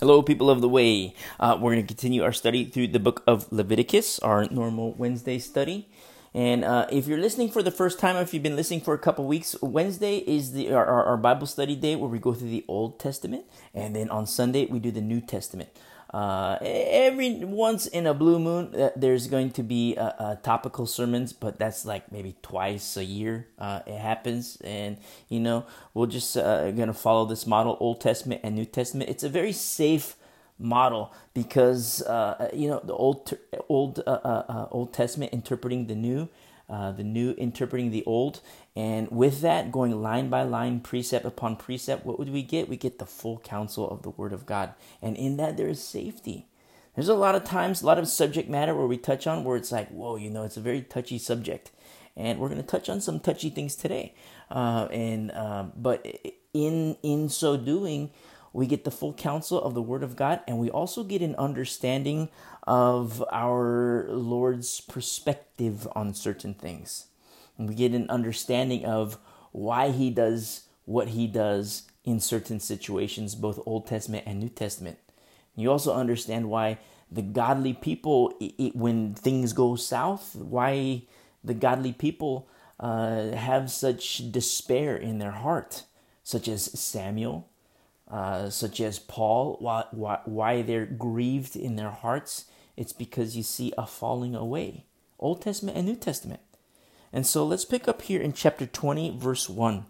Hello, people of the way. Uh, we're going to continue our study through the book of Leviticus, our normal Wednesday study. And uh, if you're listening for the first time, if you've been listening for a couple weeks, Wednesday is the our, our Bible study day where we go through the Old Testament, and then on Sunday we do the New Testament. Uh, every once in a blue moon, uh, there's going to be a topical sermons, but that's like maybe twice a year. Uh, it happens, and you know we're just uh, gonna follow this model: Old Testament and New Testament. It's a very safe model because uh, you know the old old uh, uh, uh, Old Testament interpreting the New, uh, the New interpreting the Old, and with that going line by line, precept upon precept, what would we get? We get the full counsel of the Word of God, and in that there is safety. There's a lot of times, a lot of subject matter where we touch on where it's like, whoa, you know, it's a very touchy subject, and we're going to touch on some touchy things today, uh, and but in in so doing we get the full counsel of the Word of God, and we also get an understanding of our Lord's perspective on certain things. We get an understanding of why He does what He does in certain situations, both Old Testament and New Testament. You also understand why the godly people, it, when things go south, why the godly people uh, have such despair in their heart, such as Samuel, uh, such as Paul, why, why, why they're grieved in their hearts, it's because you see a falling away. Old Testament and New Testament. And so let's pick up here in chapter 20, verse 1.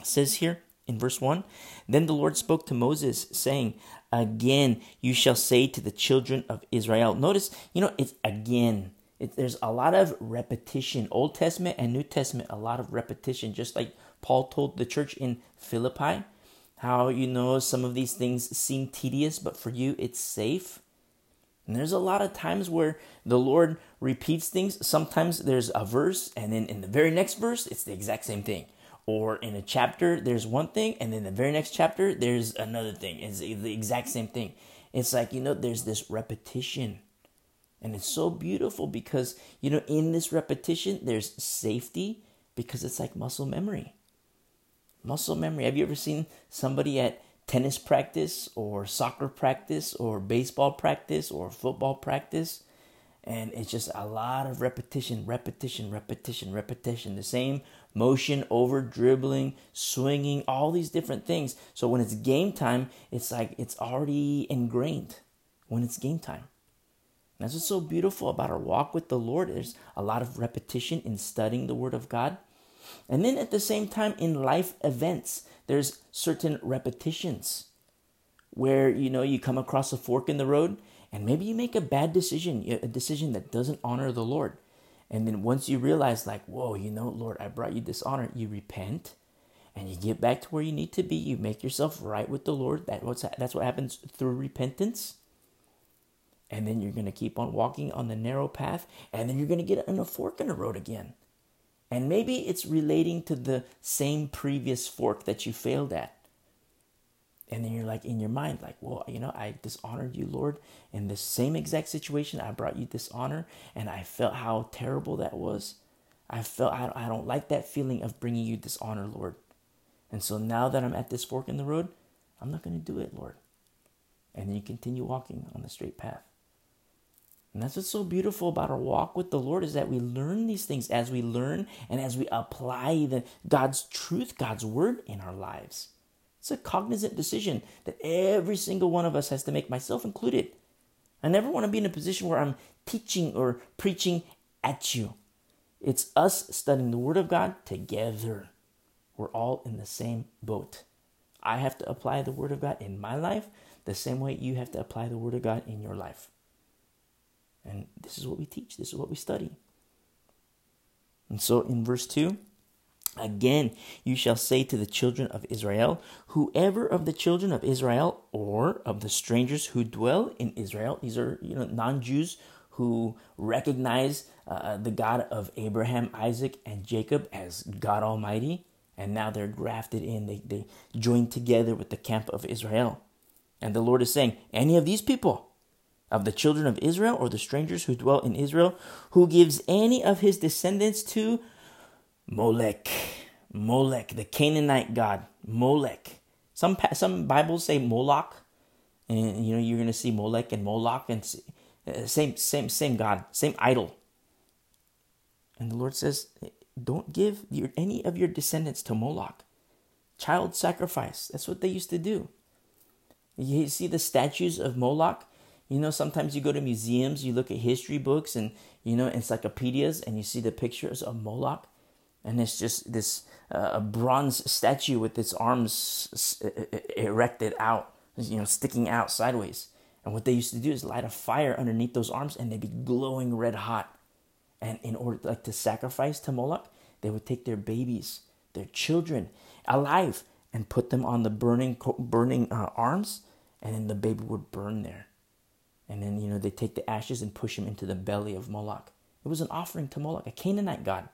It says here in verse 1 Then the Lord spoke to Moses, saying, Again you shall say to the children of Israel. Notice, you know, it's again. It, there's a lot of repetition. Old Testament and New Testament, a lot of repetition. Just like Paul told the church in Philippi, how you know some of these things seem tedious, but for you it's safe. And there's a lot of times where the Lord repeats things. Sometimes there's a verse, and then in the very next verse, it's the exact same thing. Or in a chapter, there's one thing, and then the very next chapter, there's another thing. It's the exact same thing. It's like, you know, there's this repetition. And it's so beautiful because, you know, in this repetition, there's safety because it's like muscle memory muscle memory. Have you ever seen somebody at tennis practice or soccer practice or baseball practice or football practice? And it's just a lot of repetition, repetition, repetition, repetition. The same motion over dribbling, swinging, all these different things. So when it's game time, it's like it's already ingrained when it's game time. And that's what's so beautiful about our walk with the Lord. There's a lot of repetition in studying the Word of God. And then at the same time, in life events, there's certain repetitions where you know you come across a fork in the road and maybe you make a bad decision, a decision that doesn't honor the Lord. And then once you realize, like, whoa, you know, Lord, I brought you dishonor, you repent and you get back to where you need to be. You make yourself right with the Lord. That what's that's what happens through repentance. And then you're gonna keep on walking on the narrow path, and then you're gonna get in a fork in the road again. And maybe it's relating to the same previous fork that you failed at. And then you're like in your mind, like, well, you know, I dishonored you, Lord. In the same exact situation, I brought you dishonor, and I felt how terrible that was. I felt I, I don't like that feeling of bringing you dishonor, Lord. And so now that I'm at this fork in the road, I'm not going to do it, Lord. And then you continue walking on the straight path. And that's what's so beautiful about our walk with the Lord is that we learn these things as we learn and as we apply the God's truth, God's word in our lives. It's a cognizant decision that every single one of us has to make, myself included. I never want to be in a position where I'm teaching or preaching at you. It's us studying the Word of God together. We're all in the same boat. I have to apply the Word of God in my life the same way you have to apply the Word of God in your life. And this is what we teach, this is what we study. And so in verse 2, Again, you shall say to the children of Israel, whoever of the children of Israel or of the strangers who dwell in Israel, these are you know non-Jews who recognize uh, the God of Abraham, Isaac, and Jacob as God Almighty, and now they're grafted in. They they join together with the camp of Israel, and the Lord is saying, any of these people, of the children of Israel or the strangers who dwell in Israel, who gives any of his descendants to Molech. Molech, the Canaanite god, Molech. Some some Bibles say Moloch, and you know you're going to see Molech and Moloch and uh, same same same God, same idol. And the Lord says, don't give your, any of your descendants to Moloch. Child sacrifice. That's what they used to do. You see the statues of Moloch. You know, sometimes you go to museums, you look at history books and you know encyclopedias, and you see the pictures of Moloch, and it's just this uh, a bronze statue with its arms erected out, you know, sticking out sideways. And what they used to do is light a fire underneath those arms, and they'd be glowing red hot. And in order like to sacrifice to Moloch, they would take their babies, their children, alive, and put them on the burning burning uh, arms, and then the baby would burn there. And then you know they take the ashes and push them into the belly of Moloch. It was an offering to Moloch, a Canaanite god.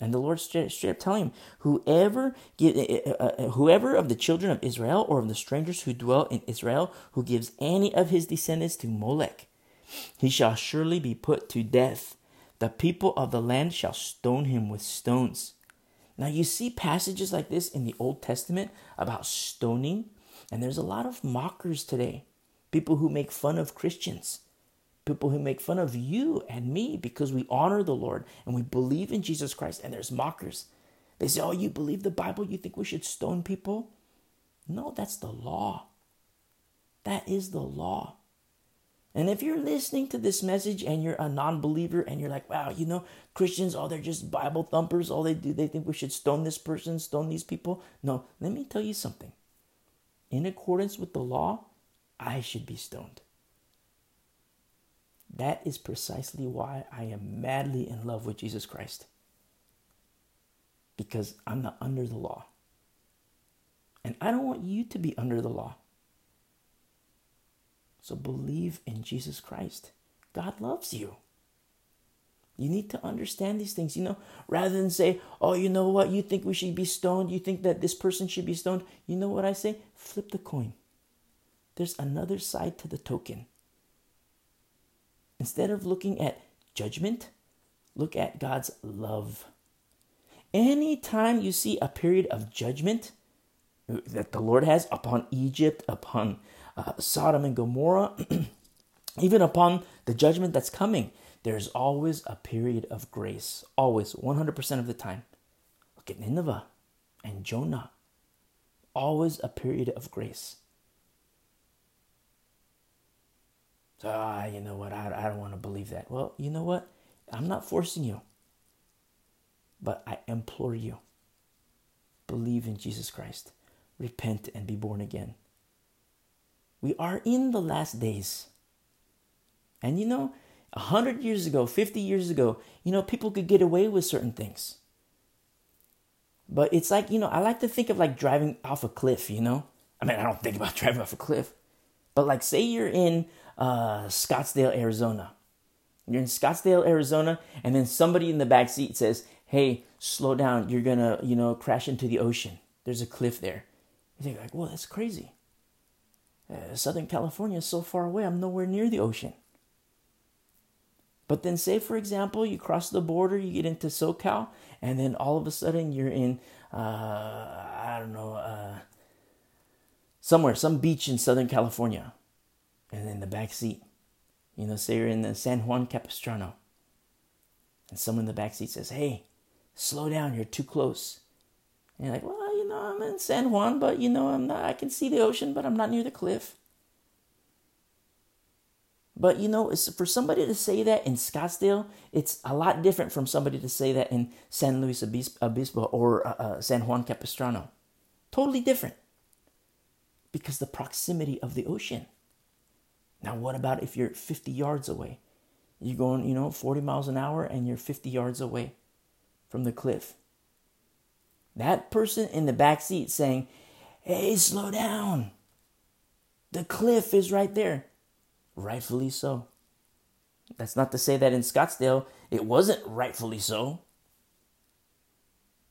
And the Lord straight, straight up telling him, whoever, give, uh, uh, whoever of the children of Israel or of the strangers who dwell in Israel who gives any of his descendants to Molech, he shall surely be put to death. The people of the land shall stone him with stones. Now, you see passages like this in the Old Testament about stoning, and there's a lot of mockers today, people who make fun of Christians, people who make fun of you and me because we honor the Lord and we believe in Jesus Christ, and there's mockers. They say, Oh, you believe the Bible? You think we should stone people? No, that's the law. That is the law. And if you're listening to this message and you're a non believer and you're like, wow, you know, Christians, oh, they're just Bible thumpers. All they do, they think we should stone this person, stone these people. No, let me tell you something. In accordance with the law, I should be stoned. That is precisely why I am madly in love with Jesus Christ. Because I'm not under the law. And I don't want you to be under the law. So believe in Jesus Christ. God loves you. You need to understand these things, you know, rather than say, oh, you know what, you think we should be stoned, you think that this person should be stoned. You know what I say? Flip the coin. There's another side to the token. Instead of looking at judgment, look at God's love. Anytime you see a period of judgment that the Lord has upon Egypt, upon uh, Sodom and Gomorrah, even upon the judgment that's coming, there's always a period of grace. Always, 100% of the time. Look at Nineveh and Jonah. Always a period of grace. So, ah, you know what? I, I don't want to believe that. Well, you know what? I'm not forcing you. But I implore you believe in Jesus Christ, repent, and be born again. We are in the last days. And you know, 100 years ago, 50 years ago, you know, people could get away with certain things. But it's like, you know, I like to think of like driving off a cliff, you know? I mean, I don't think about driving off a cliff. But like, say you're in uh, Scottsdale, Arizona. You're in Scottsdale, Arizona, and then somebody in the back seat says, hey, slow down. You're to, you know, crash into the ocean. There's a cliff there. You think like, well, that's crazy. Uh, Southern California is so far away, I'm nowhere near the ocean. But then, say for example, you cross the border, you get into SoCal, and then all of a sudden you're in, uh, I don't know, uh, somewhere, some beach in Southern California, and in the back seat, you know, say you're in the San Juan Capistrano, and someone in the back seat says, "Hey, slow down, you're too close." And you're like, "Well, you know, I'm in San Juan, but you know, I'm not. I can see the ocean, but I'm not near the cliff." But you know, for somebody to say that in Scottsdale, it's a lot different from somebody to say that in San Luis Obispo or uh, uh, San Juan Capistrano. Totally different. Because the proximity of the ocean. Now, what about if you're 50 yards away? You're going, you know, 40 miles an hour and you're 50 yards away from the cliff. That person in the back seat saying, Hey, slow down. The cliff is right there. Rightfully so. That's not to say that in Scottsdale it wasn't rightfully so.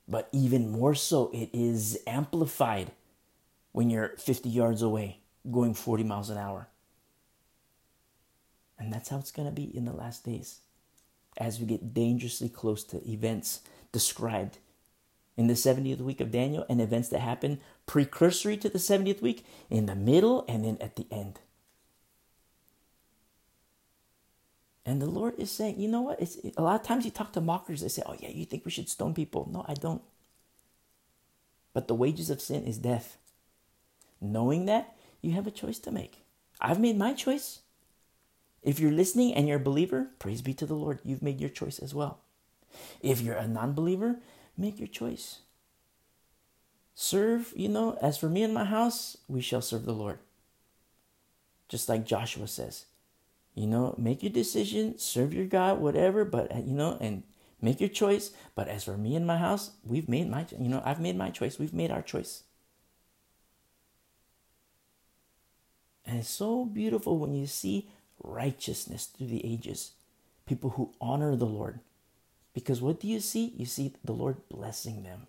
But even more so, it is amplified when you're 50 yards away going 40 miles an hour. And that's how it's going to be in the last days as we get dangerously close to events described in the 70th week of Daniel and events that happen precursory to the 70th week, in the middle, and then at the end. And the Lord is saying, you know what? It's, a lot of times you talk to mockers, they say, oh, yeah, you think we should stone people. No, I don't. But the wages of sin is death. Knowing that, you have a choice to make. I've made my choice. If you're listening and you're a believer, praise be to the Lord. You've made your choice as well. If you're a non believer, make your choice. Serve, you know, as for me and my house, we shall serve the Lord. Just like Joshua says, you know, make your decision, serve your God, whatever, but, you know, and make your choice. But as for me and my house, we've made my, you know, I've made my choice. We've made our choice. And it's so beautiful when you see righteousness through the ages, people who honor the Lord. Because what do you see? You see the Lord blessing them.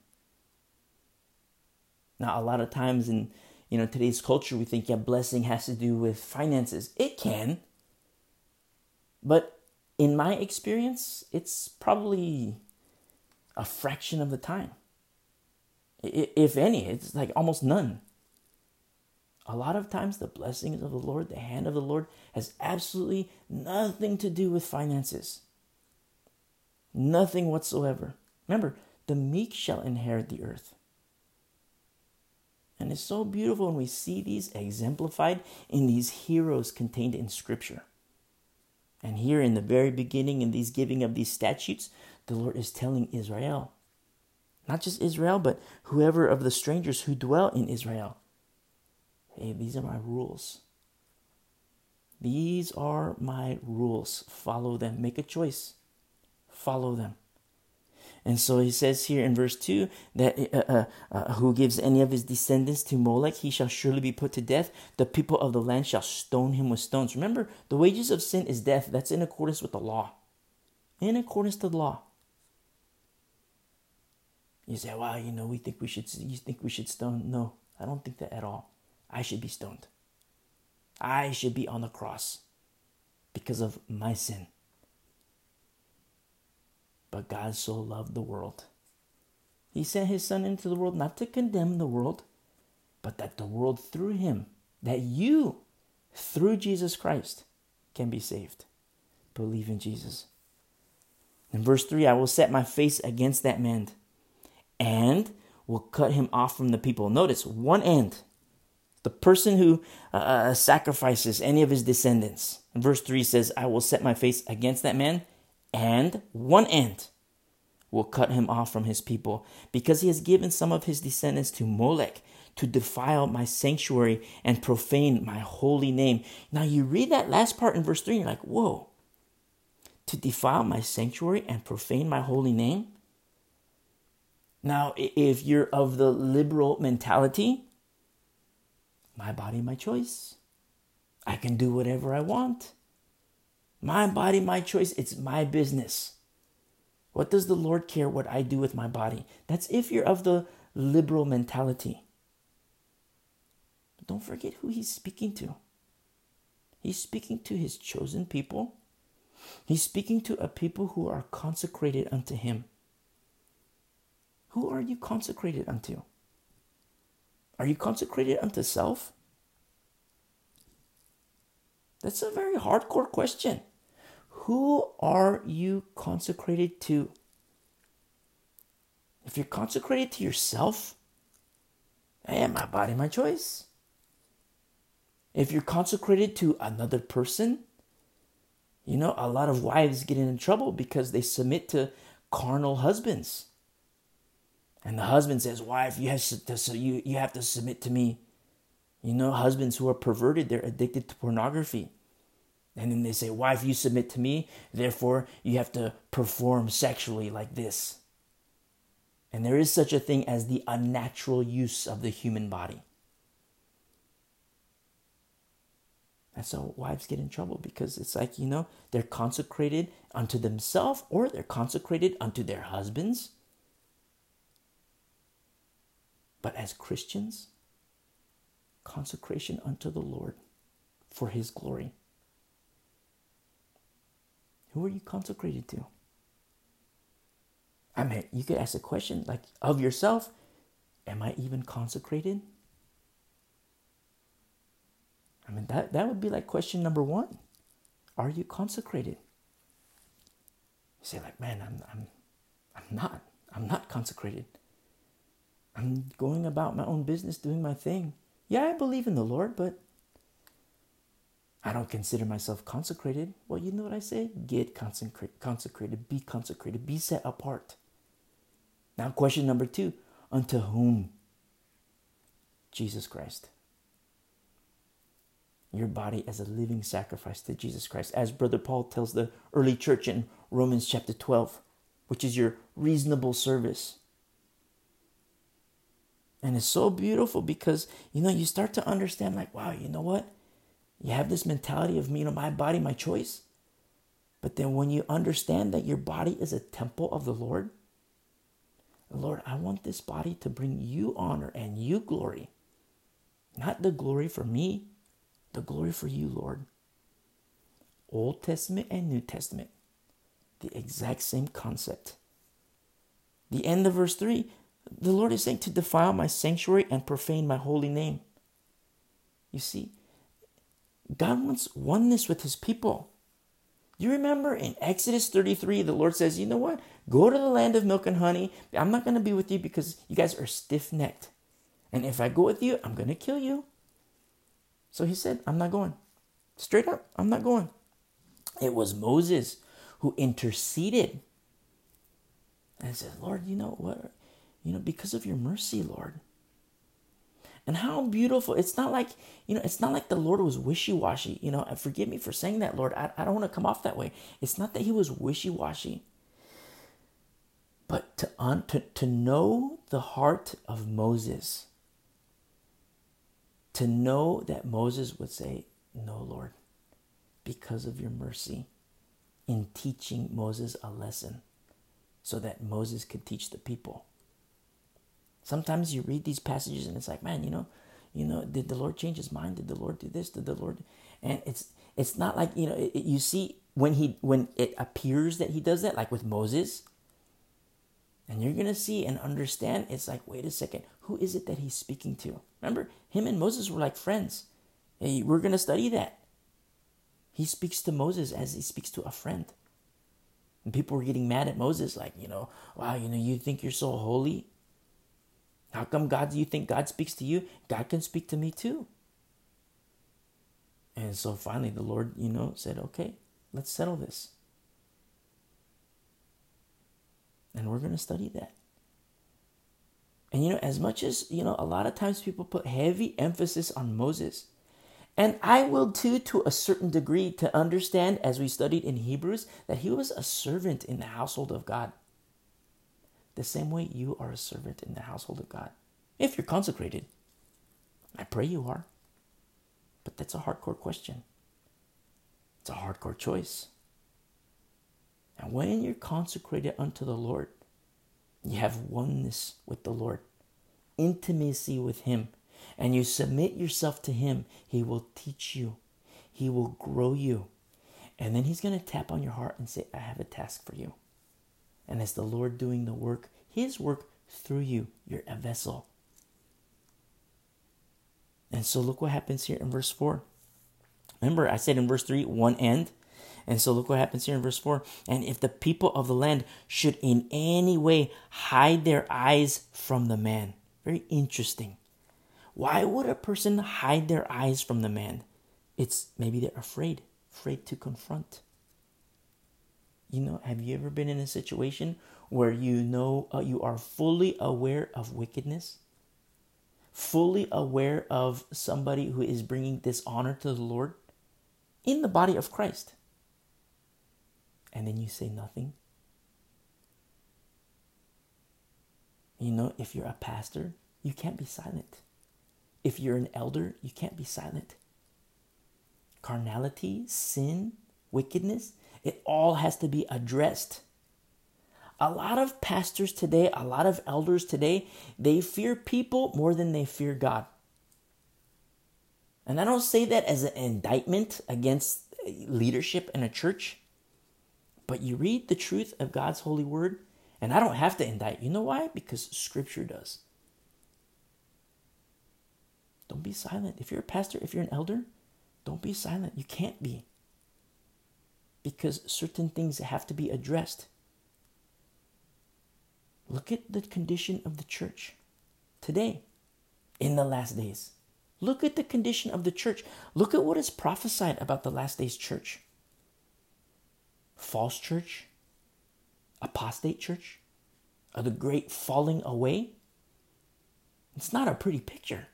Now, a lot of times in you know today's culture, we think yeah, blessing has to do with finances. It can, but in my experience, it's probably a fraction of the time. If any, it's like almost none. A lot of times, the blessings of the Lord, the hand of the Lord, has absolutely nothing to do with finances. Nothing whatsoever. Remember, the meek shall inherit the earth. And it's so beautiful when we see these exemplified in these heroes contained in Scripture. And here in the very beginning, in these giving of these statutes, the Lord is telling Israel, not just Israel, but whoever of the strangers who dwell in Israel, hey, these are my rules. These are my rules. Follow them. Make a choice. Follow them. And so he says here in verse 2 that uh, uh, uh, who gives any of his descendants to Molech, he shall surely be put to death. The people of the land shall stone him with stones. Remember, the wages of sin is death. That's in accordance with the law. In accordance to the law. You say, well, you know, we think we should, you think we should stone. No, I don't think that at all. I should be stoned. I should be on the cross because of my sin. But God so loved the world. He sent his Son into the world not to condemn the world, but that the world through him, that you, through Jesus Christ, can be saved. Believe in Jesus. In verse 3, I will set my face against that man and will cut him off from the people. Notice one end. The person who uh, uh sacrifices any of his descendants. Verse 3 says, I will set my face against that man and one end will cut him off from his people, because he has given some of his descendants to Molech to defile my sanctuary and profane my holy name. Now you read that last part in verse 3, and you're like, whoa, to defile my sanctuary and profane my holy name? Now, if you're of the liberal mentality, my body, my choice. I can do whatever I want. My body, my choice. It's my business. What does the Lord care what I do with my body? That's if you're of the liberal mentality. But don't forget who he's speaking to. He's speaking to his chosen people. He's speaking to a people who are consecrated unto him. Who are you consecrated unto? Are you consecrated unto self? That's a very hardcore question. Who are you consecrated to? If you're consecrated to yourself, hey, my body, my choice. If you're consecrated to another person, you know, a lot of wives get in trouble because they submit to carnal husbands. And the husband says, Wife, you have to, so you, you have to submit to me. You know, husbands who are perverted, they're addicted to pornography. And then they say, Wife, you submit to me, therefore you have to perform sexually like this. And there is such a thing as the unnatural use of the human body. And so wives get in trouble because it's like, you know, they're consecrated unto themselves or they're consecrated unto their husbands. But as Christians, consecration unto the Lord for his glory. Who are you consecrated to? I mean, you could ask a question like of yourself Am I even consecrated? I mean, that, that would be like question number one. Are you consecrated? You say, like, man, I'm, I'm, I'm not. I'm not consecrated. I'm going about my own business, doing my thing. Yeah, I believe in the Lord, but I don't consider myself consecrated. Well, you know what I say? Get consecrated, consecrated, be consecrated, be set apart. Now, question number two unto whom? Jesus Christ. Your body as a living sacrifice to Jesus Christ, as Brother Paul tells the early church in Romans chapter 12, which is your reasonable service. And it's so beautiful because, you know, you start to understand, like, wow, you know what? You have this mentality of, you know, my body, my choice. But then when you understand that your body is a temple of the Lord, Lord, I want this body to bring you honor and you glory. Not the glory for me, the glory for you, Lord. Old Testament and New Testament, the exact same concept. The end of verse 3 the Lord is saying to defile my sanctuary and profane my holy name. You see, God wants oneness with his people. You remember in Exodus 33, the Lord says, You know what? Go to the land of milk and honey. I'm not going to be with you because you guys are stiff necked. And if I go with you, I'm going to kill you. So he said, I'm not going. Straight up, I'm not going. It was Moses who interceded and said, Lord, you know what? You know, because of your mercy, Lord. And how beautiful. It's not like, you know, it's not like the Lord was wishy washy. You know, forgive me for saying that, Lord. I, I don't want to come off that way. It's not that he was wishy washy. But to, un, to, to know the heart of Moses, to know that Moses would say, No, Lord, because of your mercy, in teaching Moses a lesson so that Moses could teach the people. Sometimes you read these passages and it's like, man, you know, you know, did the Lord change his mind? Did the Lord do this? Did the Lord? And it's it's not like you know, it, you see when he when it appears that he does that, like with Moses. And you're gonna see and understand. It's like, wait a second, who is it that he's speaking to? Remember, him and Moses were like friends. Hey, we're gonna study that. He speaks to Moses as he speaks to a friend. And people were getting mad at Moses, like, you know, wow, you know, you think you're so holy? How come God, do you think God speaks to you? God can speak to me too. And so finally the Lord, you know, said, okay, let's settle this. And we're going to study that. And you know, as much as, you know, a lot of times people put heavy emphasis on Moses, and I will too, to a certain degree, to understand, as we studied in Hebrews, that he was a servant in the household of God the same way you are a servant in the household of God. If you're consecrated, I pray you are. But that's a hardcore question. It's a hardcore choice. And when you're consecrated unto the Lord, you have oneness with the Lord, intimacy with Him, and you submit yourself to Him, He will teach you, He will grow you. And then He's going to tap on your heart and say, I have a task for you. And as the Lord doing the work, His work through you, you're a vessel. And so look what happens here in verse 4. Remember, I said in verse 3, one end. And so look what happens here in verse 4. And if the people of the land should in any way hide their eyes from the man. Very interesting. Why would a person hide their eyes from the man? It's maybe they're afraid, afraid to confront. You know, have you ever been in a situation where you know uh, you are fully aware of wickedness? Fully aware of somebody who is bringing dishonor to the Lord in the body of Christ. And then you say nothing. You know, if you're a pastor, you can't be silent. If you're an elder, you can't be silent. Carnality, sin, wickedness, it all has to be addressed. A lot of pastors today, a lot of elders today, they fear people more than they fear God. And I don't say that as an indictment against leadership in a church, but you read the truth of God's holy word, And I don't have to indict. You know why? Because Scripture does. Don't be silent. If you're a pastor, if you're an elder, don't be silent. You can't be. Because certain things have to be addressed. Look at the condition of the church today in the last days. Look at the condition of the church. Look at what is prophesied about the last days church. False church, apostate church, of the great falling away. It's not a pretty picture.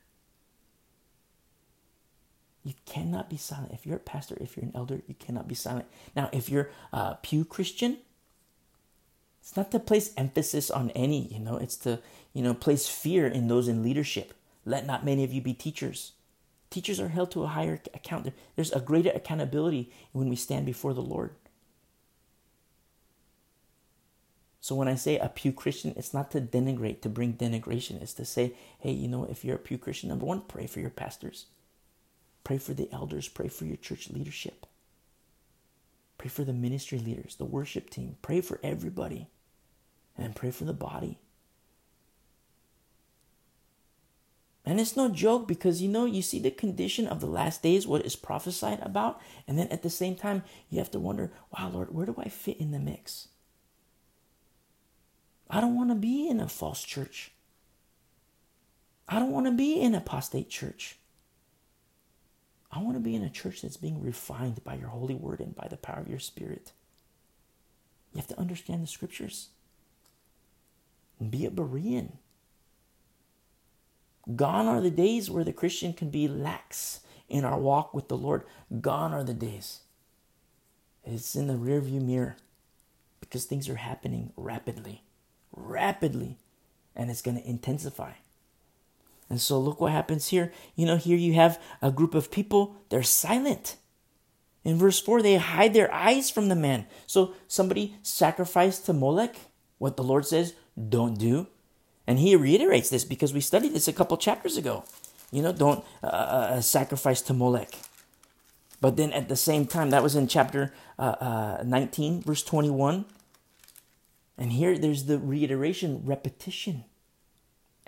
You cannot be silent. If you're a pastor, if you're an elder, you cannot be silent. Now, if you're a pew Christian, it's not to place emphasis on any, you know, it's to, you know, place fear in those in leadership. Let not many of you be teachers. Teachers are held to a higher account. There's a greater accountability when we stand before the Lord. So when I say a pew Christian, it's not to denigrate, to bring denigration. It's to say, hey, you know, if you're a pew Christian, number one, pray for your pastors. Pray for the elders. Pray for your church leadership. Pray for the ministry leaders, the worship team. Pray for everybody. And pray for the body. And it's no joke because you know, you see the condition of the last days, what is prophesied about. And then at the same time, you have to wonder, wow, Lord, where do I fit in the mix? I don't want to be in a false church. I don't want to be in apostate church. I want to be in a church that's being refined by your holy word and by the power of your spirit. You have to understand the scriptures. Be a Berean. Gone are the days where the Christian can be lax in our walk with the Lord. Gone are the days. It's in the rearview mirror because things are happening rapidly, rapidly, and it's going to intensify. And so look what happens here. You know, here you have a group of people, they're silent. In verse 4, they hide their eyes from the man. So somebody sacrificed to Molech, what the Lord says, don't do. And he reiterates this because we studied this a couple chapters ago. You know, don't uh, uh, uh sacrifice to Molech. But then at the same time, that was in chapter uh, uh 19, verse 21. And here there's the reiteration, repetition.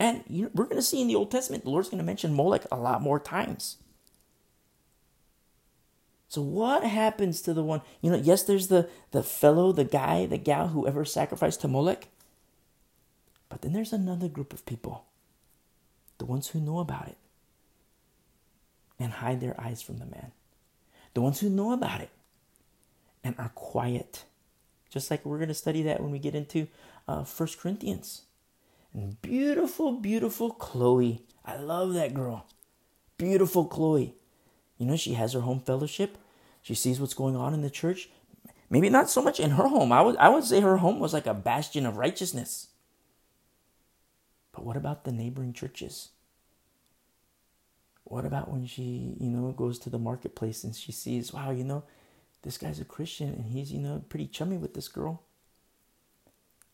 And you know, we're going to see in the Old Testament, the Lord's going to mention Molech a lot more times. So what happens to the one, you know, yes, there's the, the fellow, the guy, the gal, whoever sacrificed to Molech. But then there's another group of people, the ones who know about it and hide their eyes from the man. The ones who know about it and are quiet. Just like we're going to study that when we get into uh, 1 Corinthians. Beautiful, beautiful Chloe. I love that girl. Beautiful Chloe. You know, she has her home fellowship. She sees what's going on in the church. Maybe not so much in her home. I would, I would say her home was like a bastion of righteousness. But what about the neighboring churches? What about when she, you know, goes to the marketplace and she sees, wow, you know, this guy's a Christian and he's, you know, pretty chummy with this girl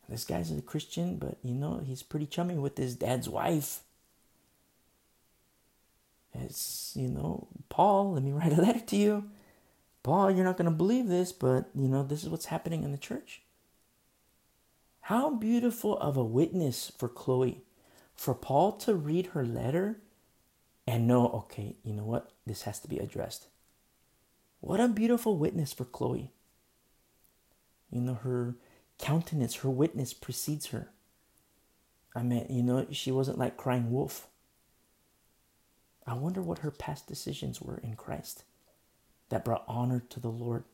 this guy's a Christian, but you know, he's pretty chummy with his dad's wife. It's, you know, Paul, let me write a letter to you. Paul, you're not going to believe this, but, you know, this is what's happening in the church. How beautiful of a witness for Chloe, for Paul to read her letter and know, okay, you know what? This has to be addressed. What a beautiful witness for Chloe. You know, her countenance, her witness precedes her. I mean, you know, she wasn't like crying wolf. I wonder what her past decisions were in Christ that brought honor to the Lord.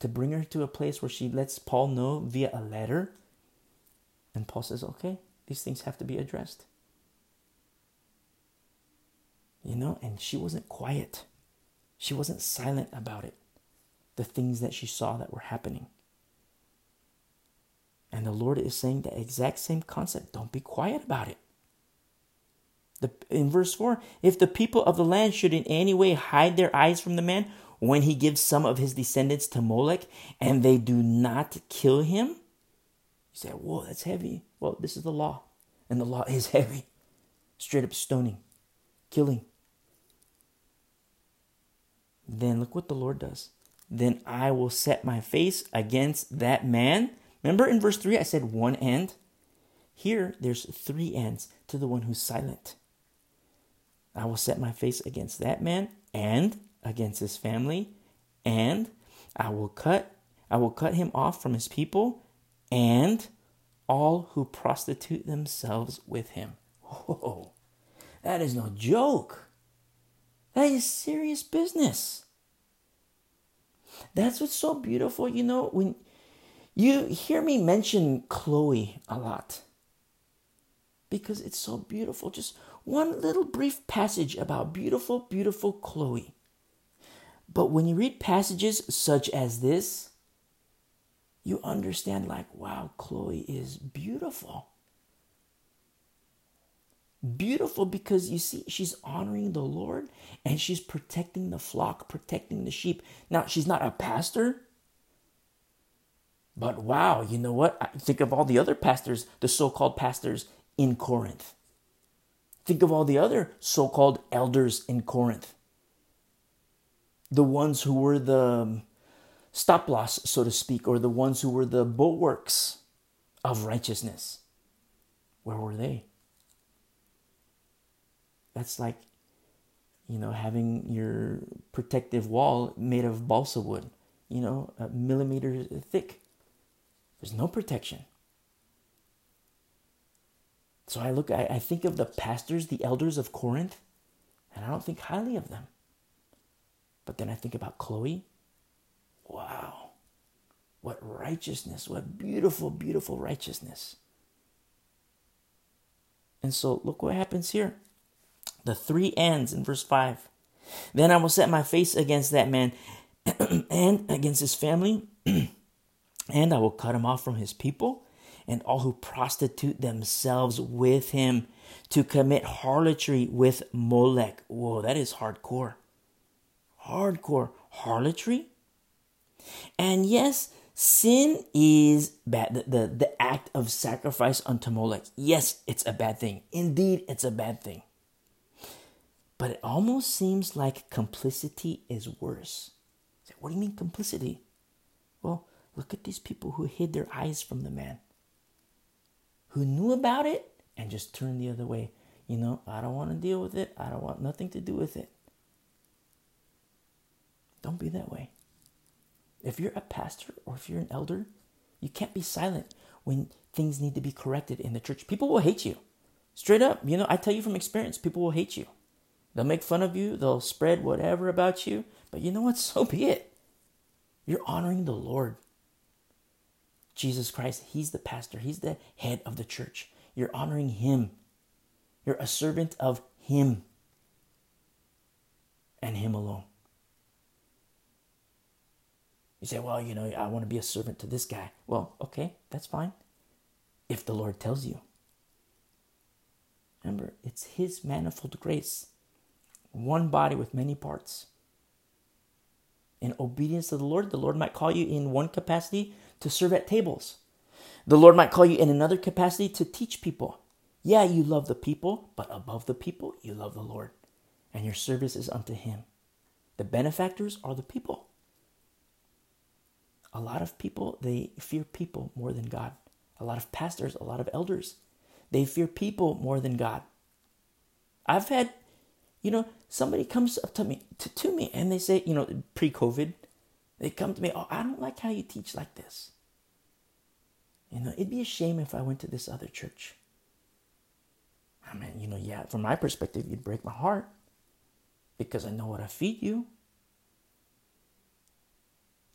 To bring her to a place where she lets Paul know via a letter. And Paul says, okay, these things have to be addressed. You know, and she wasn't quiet. She wasn't silent about it. The things that she saw that were happening. And the Lord is saying the exact same concept. Don't be quiet about it. The, in verse 4, if the people of the land should in any way hide their eyes from the man when he gives some of his descendants to Molech and they do not kill him, you say, Whoa, that's heavy. Well, this is the law, and the law is heavy. Straight up stoning, killing. Then look what the Lord does. Then I will set my face against that man Remember in verse 3, I said one end? Here, there's three ends to the one who's silent. I will set my face against that man and against his family, and I will cut I will cut him off from his people and all who prostitute themselves with him. Oh, that is no joke. That is serious business. That's what's so beautiful, you know, when you hear me mention Chloe a lot because it's so beautiful. Just one little brief passage about beautiful, beautiful Chloe. But when you read passages such as this, you understand, like, wow, Chloe is beautiful. Beautiful because you see, she's honoring the Lord and she's protecting the flock, protecting the sheep. Now, she's not a pastor, but wow, you know what? Think of all the other pastors, the so called pastors in Corinth. Think of all the other so called elders in Corinth. The ones who were the um, stop loss, so to speak, or the ones who were the bulwarks of righteousness. Where were they? That's like, you know, having your protective wall made of balsa wood, you know, a millimeter thick. There's no protection. So I look, I, I think of the pastors, the elders of Corinth, and I don't think highly of them. But then I think about Chloe. Wow. What righteousness. What beautiful, beautiful righteousness. And so look what happens here. The three ends in verse 5. Then I will set my face against that man and against his family, and I will cut him off from his people and all who prostitute themselves with him to commit harlotry with Molech. Whoa, that is hardcore. Hardcore. Harlotry? And yes, sin is bad. The, the, the act of sacrifice unto Molech. Yes, it's a bad thing. Indeed, it's a bad thing. But it almost seems like complicity is worse. What do you mean complicity? Look at these people who hid their eyes from the man who knew about it and just turned the other way. You know, I don't want to deal with it. I don't want nothing to do with it. Don't be that way. If you're a pastor or if you're an elder, you can't be silent when things need to be corrected in the church. People will hate you. Straight up, you know, I tell you from experience, people will hate you. They'll make fun of you, they'll spread whatever about you, but you know what? So be it. You're honoring the Lord. Jesus Christ, He's the pastor, He's the head of the church. You're honoring Him. You're a servant of Him and Him alone. You say, well, you know, I want to be a servant to this guy. Well, okay, that's fine. If the Lord tells you. Remember, it's His manifold grace, one body with many parts. In obedience to the Lord, the Lord might call you in one capacity to serve at tables. The Lord might call you in another capacity to teach people. Yeah, you love the people, but above the people, you love the Lord, and your service is unto Him. The benefactors are the people. A lot of people, they fear people more than God. A lot of pastors, a lot of elders, they fear people more than God. I've had, you know, somebody comes up to me, to, to me, and they say, you know, pre COVID, they come to me, oh, I don't like how you teach like this. You know, it'd be a shame if I went to this other church. I mean, you know, yeah, from my perspective, you'd break my heart because I know what I feed you.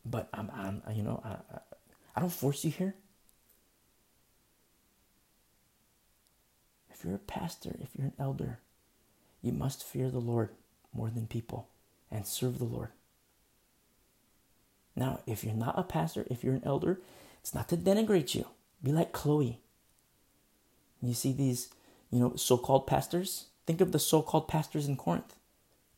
But I'm, I'm you know, I, I, I don't force you here. If you're a pastor, if you're an elder, you must fear the Lord more than people and serve the Lord. Now, if you're not a pastor, if you're an elder, it's not to denigrate you. Be like Chloe. You see these, you know, so-called pastors? Think of the so-called pastors in Corinth,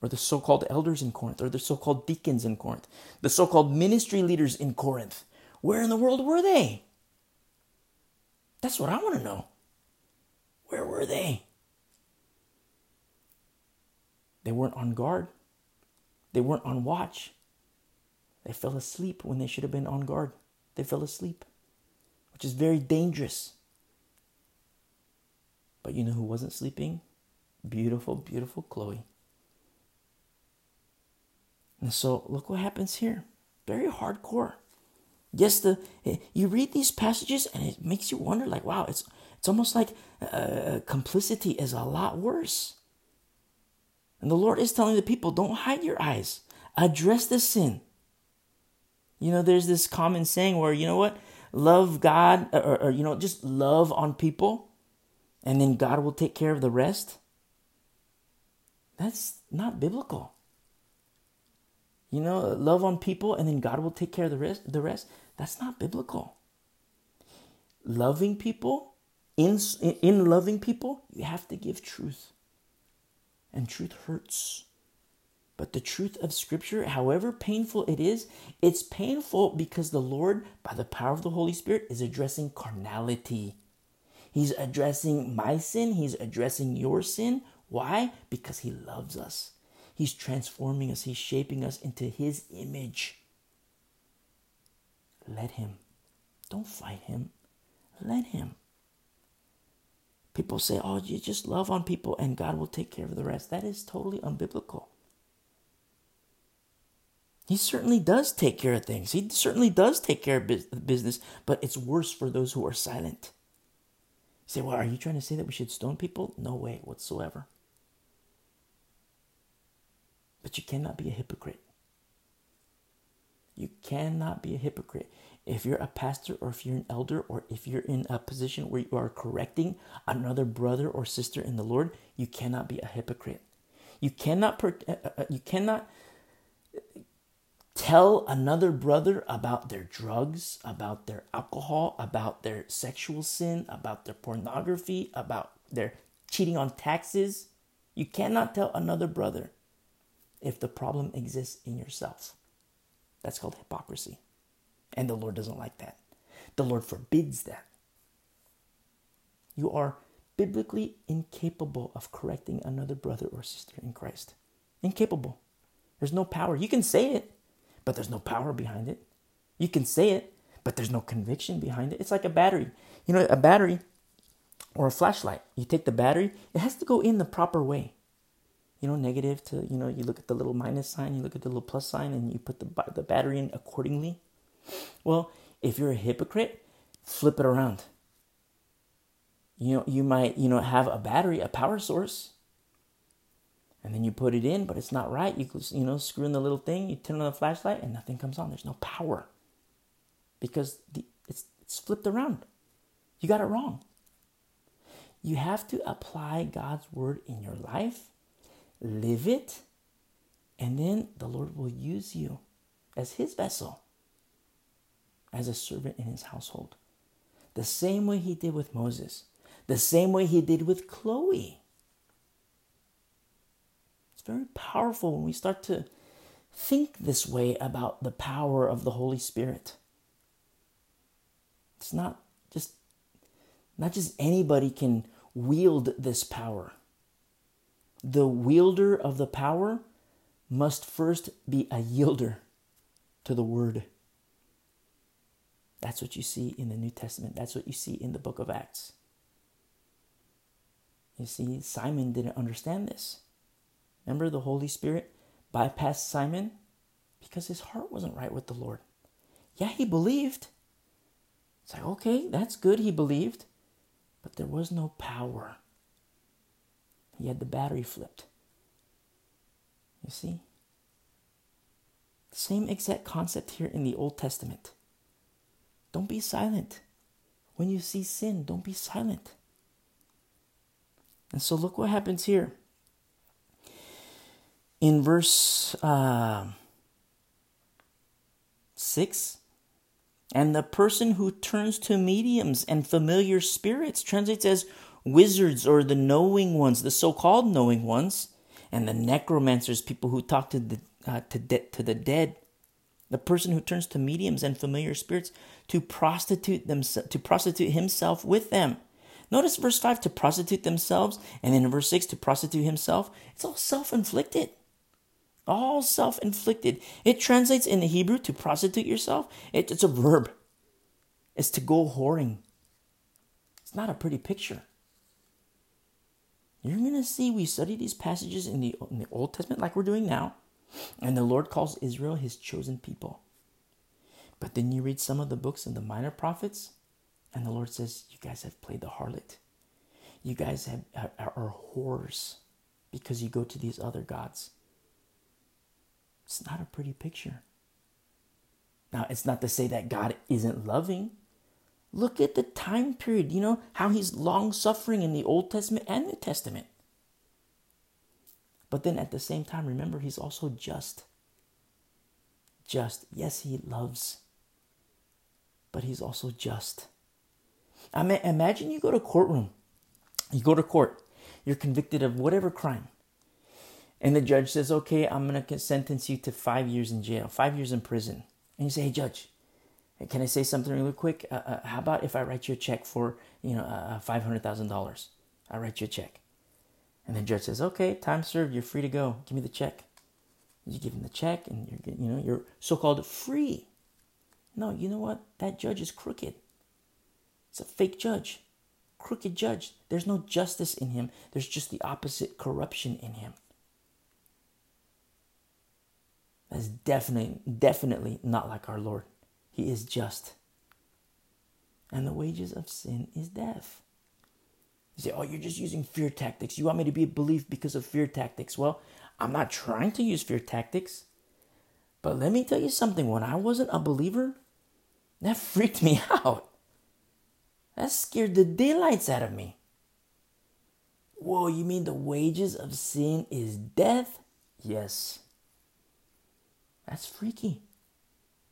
or the so-called elders in Corinth, or the so-called deacons in Corinth, the so-called ministry leaders in Corinth. Where in the world were they? That's what I want to know. Where were they? They weren't on guard. They weren't on watch. They fell asleep when they should have been on guard. They fell asleep. which is very dangerous. But you know who wasn't sleeping? Beautiful, beautiful Chloe. And so look what happens here. Very hardcore. Yes, the you read these passages and it makes you wonder, like, wow, it's it's almost like uh, complicity is a lot worse. And the Lord is telling the people, don't hide your eyes, address the sin. You know, there's this common saying where you know what, love God, or, or you know, just love on people, and then God will take care of the rest. That's not biblical. You know, love on people and then God will take care of the rest. The rest. That's not biblical. Loving people, in in loving people, you have to give truth, and truth hurts. But the truth of Scripture, however painful it is, it's painful because the Lord, by the power of the Holy Spirit, is addressing carnality. He's addressing my sin. He's addressing your sin. Why? Because He loves us. He's transforming us, He's shaping us into His image. Let Him. Don't fight Him. Let Him. People say, oh, you just love on people and God will take care of the rest. That is totally unbiblical. He certainly does take care of things. He certainly does take care of business, but it's worse for those who are silent. You say, well, are you trying to say that we should stone people? No way whatsoever. But you cannot be a hypocrite. You cannot be a hypocrite. If you're a pastor or if you're an elder or if you're in a position where you are correcting another brother or sister in the Lord, you cannot be a hypocrite. You cannot uh, uh, uh, you cannot tell another brother about their drugs, about their alcohol, about their sexual sin, about their pornography, about their cheating on taxes. You cannot tell another brother if the problem exists in yourself. That's called hypocrisy. And the Lord doesn't like that. The Lord forbids that. You are biblically incapable of correcting another brother or sister in Christ. Incapable. There's no power. You can say it, but there's no power behind it. You can say it, but there's no conviction behind it. It's like a battery. You know, a battery or a flashlight. You take the battery, it has to go in the proper way you know, negative to, you know, you look at the little minus sign, you look at the little plus sign, and you put the, the battery in accordingly. Well, if you're a hypocrite, flip it around. You know, you might, you know, have a battery, a power source, and then you put it in, but it's not right. You, you know, screw in the little thing, you turn on the flashlight, and nothing comes on. There's no power because the, it's, it's flipped around. You got it wrong. You have to apply God's word in your life live it, and then the Lord will use you as his vessel, as a servant in his household. The same way he did with Moses, the same way he did with Chloe. Very powerful when we start to think this way about the power of the Holy Spirit. It's not just not just anybody can wield this power the wielder of the power must first be a yielder to the word. That's what you see in the New Testament. That's what you see in the book of Acts. You see, Simon didn't understand this. Remember, the Holy Spirit bypassed Simon because his heart wasn't right with the Lord. Yeah, he believed. It's like, okay, that's good, he believed. But there was no power. He had the battery flipped. You see? Same exact concept here in the Old Testament. Don't be silent. When you see sin, don't be silent. And so look what happens here. In verse uh, 6, and the person who turns to mediums and familiar spirits translates as wizards or the knowing ones, the so-called knowing ones, and the necromancers, people who talk to the uh, to, de- to the dead, the person who turns to mediums and familiar spirits to prostitute themselves to prostitute himself with them. Notice verse 5 to prostitute themselves, and then in verse 6 to prostitute himself. It's all self inflicted. All self inflicted. It translates in the Hebrew to prostitute yourself. It, it's a verb. it's to go whoring. It's not a pretty picture. You're going to see we study these passages in the, in the Old Testament like we're doing now, and the Lord calls Israel his chosen people. But then you read some of the books of the minor prophets, and the Lord says, You guys have played the harlot. You guys have, are, are whores because you go to these other gods. It's not a pretty picture. Now, it's not to say that God isn't loving. Look at the time period, you know, how he's long suffering in the Old Testament and New Testament. But then at the same time, remember, he's also just. Just. Yes, he loves, but he's also just. I mean, imagine you go to courtroom, you go to court, you're convicted of whatever crime, and the judge says, "Okay, I'm going to sentence you to five years in jail, five years in prison." And you say, "Hey, judge, can I say something really quick? Uh, uh, how about if I write you a check for you know uh, five hundred thousand dollars? I write you a check." And the judge says, "Okay, time served. You're free to go. Give me the check." You give him the check, and you're you know you're so-called free. No, you know what? That judge is crooked. It's a fake judge, crooked judge. There's no justice in him. There's just the opposite corruption in him. That's definitely definitely not like our Lord. He is just. And the wages of sin is death. You say, oh, you're just using fear tactics. You want me to be a belief because of fear tactics. Well, I'm not trying to use fear tactics. But let me tell you something. When I wasn't a believer, that freaked me out. That scared the daylights out of me. Whoa, you mean the wages of sin is death? Yes. That's freaky.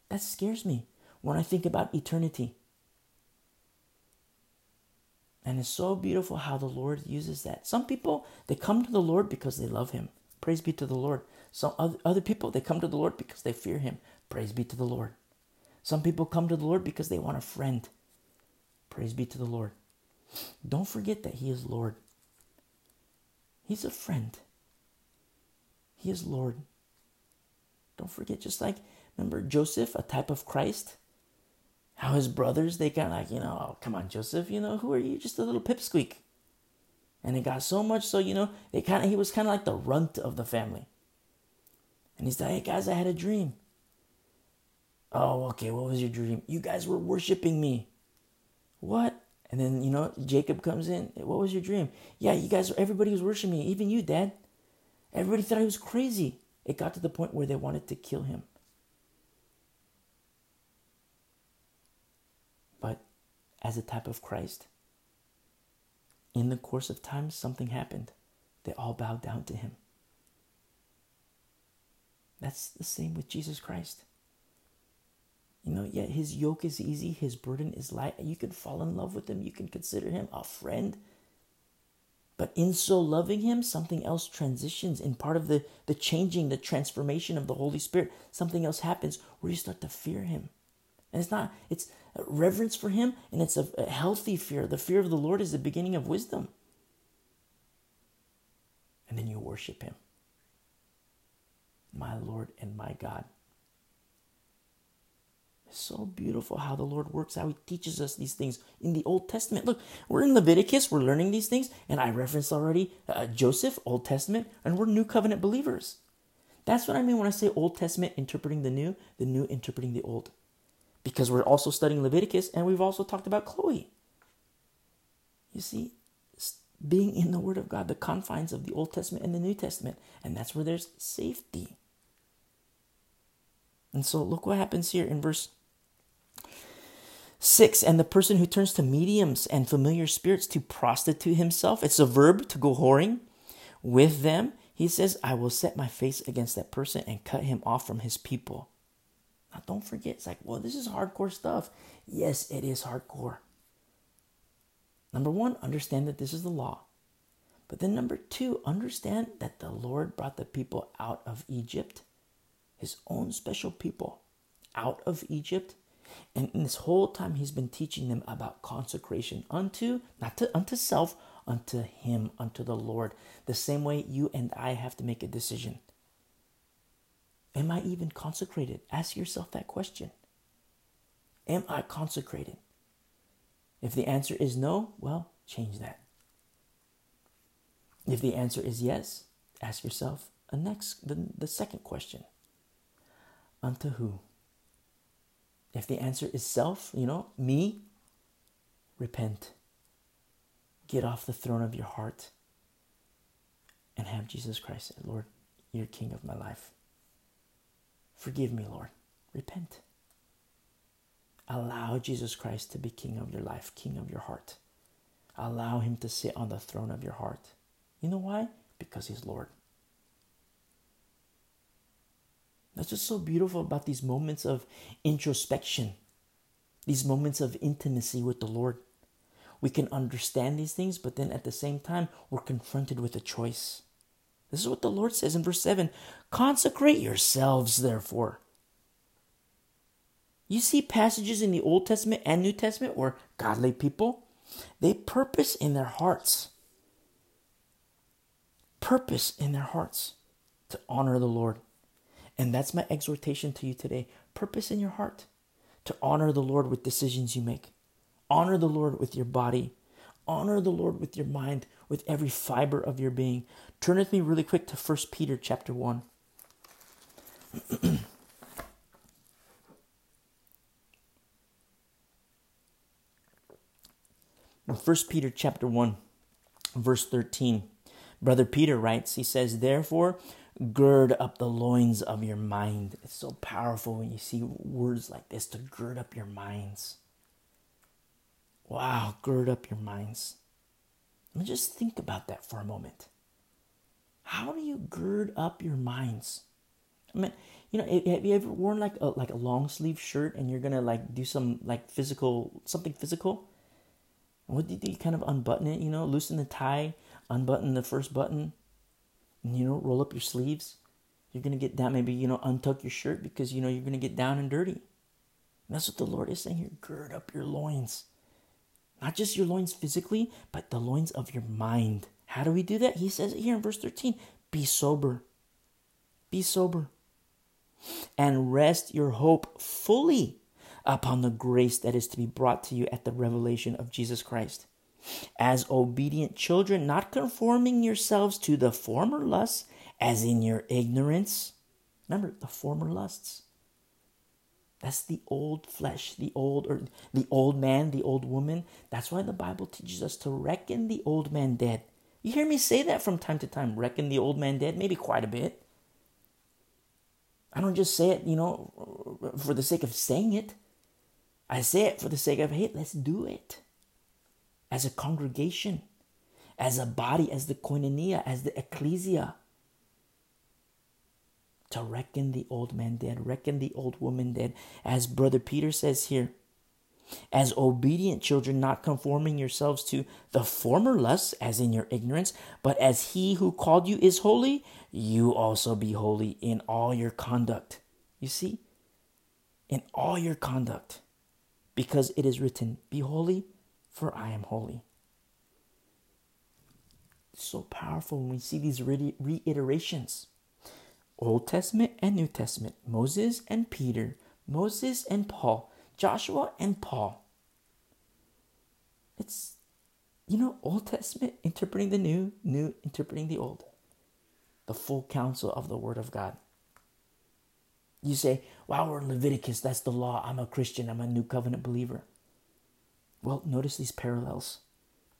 That scares me when I think about eternity. And it's so beautiful how the Lord uses that. Some people, they come to the Lord because they love Him. Praise be to the Lord. Some other people, they come to the Lord because they fear Him. Praise be to the Lord. Some people come to the Lord because they want a friend. Praise be to the Lord. Don't forget that He is Lord. He's a friend. He is Lord. Don't forget, just like, remember Joseph, a type of Christ? how his brothers they got like you know oh, come on joseph you know who are you? Just a little pipsqueak. And it got so much so you know they kind of he was kind of like the runt of the family. And he's like hey guys i had a dream. Oh okay what was your dream? You guys were worshiping me. What? And then you know jacob comes in what was your dream? Yeah you guys everybody was worshiping me even you dad. Everybody thought he was crazy it got to the point where they wanted to kill him But as a type of Christ. In the course of time, something happened. They all bowed down to him. That's the same with Jesus Christ. You know, yet his yoke is easy, his burden is light. You can fall in love with him, you can consider him a friend. But in so loving him, something else transitions. In part of the, the changing, the transformation of the Holy Spirit, something else happens where you start to fear him. And it's not, it's reverence for Him, and it's a, a healthy fear. The fear of the Lord is the beginning of wisdom. And then you worship Him, my Lord and my God. It's so beautiful how the Lord works, how He teaches us these things in the Old Testament. Look, we're in Leviticus, we're learning these things, and I referenced already uh, Joseph, Old Testament, and we're New Covenant believers. That's what I mean when I say Old Testament interpreting the New, the New interpreting the Old because we're also studying Leviticus and we've also talked about Chloe. You see, being in the Word of God, the confines of the Old Testament and the New Testament, and that's where there's safety. And so look what happens here in verse 6 and the person who turns to mediums and familiar spirits to prostitute himself, it's a verb to go whoring with them. He says, I will set my face against that person and cut him off from his people. Now, don't forget, it's like, well, this is hardcore stuff. Yes, it is hardcore. Number one, understand that this is the law. But then, number two, understand that the Lord brought the people out of Egypt, his own special people, out of Egypt. And this whole time, he's been teaching them about consecration unto, not to unto self, unto him, unto the Lord. The same way you and I have to make a decision. Am I even consecrated? Ask yourself that question. Am I consecrated? If the answer is no, well, change that. If the answer is yes, ask yourself a next the, the second question. Unto who? If the answer is self, you know, me, repent. Get off the throne of your heart and have Jesus Christ say, Lord, you're King of my life. Forgive me, Lord. Repent. Allow Jesus Christ to be King of your life, King of your heart. Allow Him to sit on the throne of your heart. You know why? Because He's Lord. That's what's so beautiful about these moments of introspection, these moments of intimacy with the Lord. We can understand these things, but then at the same time, we're confronted with a choice. This is what the Lord says in verse 7 Consecrate yourselves, therefore. You see passages in the Old Testament and New Testament where godly people, they purpose in their hearts, purpose in their hearts to honor the Lord. And that's my exhortation to you today. Purpose in your heart to honor the Lord with decisions you make. Honor the Lord with your body. Honor the Lord with your mind, with every fiber of your being. Turn with me really quick to 1 Peter chapter 1. In 1 Peter chapter 1, verse 13, Brother Peter writes, he says, Therefore, gird up the loins of your mind. It's so powerful when you see words like this to gird up your minds. Wow, gird up your minds. Let me just think about that for a moment. How do you gird up your minds? I mean, you know, have you ever worn like a like a long sleeve shirt and you're gonna like do some like physical something physical? What do you do? You kind of unbutton it, you know, loosen the tie, unbutton the first button, you know, roll up your sleeves. You're gonna get down, maybe you know, untuck your shirt because you know you're gonna get down and dirty. And that's what the Lord is saying here. Gird up your loins. Not just your loins physically, but the loins of your mind. How do we do that? He says it here in verse 13 be sober. Be sober. And rest your hope fully upon the grace that is to be brought to you at the revelation of Jesus Christ as obedient children, not conforming yourselves to the former lusts, as in your ignorance. Remember, the former lusts. That's the old flesh, the old or the old man, the old woman. That's why the Bible teaches us to reckon the old man dead. You hear me say that from time to time, reckon the old man dead, maybe quite a bit. I don't just say it, you know, for the sake of saying it. I say it for the sake of, hey, let's do it as a congregation, as a body, as the koinonia, as the ecclesia. To reckon the old man dead, reckon the old woman dead, as Brother Peter says here. As obedient children, not conforming yourselves to the former lusts, as in your ignorance, but as he who called you is holy, you also be holy in all your conduct. You see? In all your conduct. Because it is written, Be holy, for I am holy. So powerful when we see these reiterations. Old Testament and New Testament, Moses and Peter, Moses and Paul, Joshua and Paul. It's, you know, Old Testament interpreting the New, New interpreting the Old. The full counsel of the Word of God. You say, wow, we're in Leviticus, that's the law. I'm a Christian, I'm a new covenant believer. Well, notice these parallels.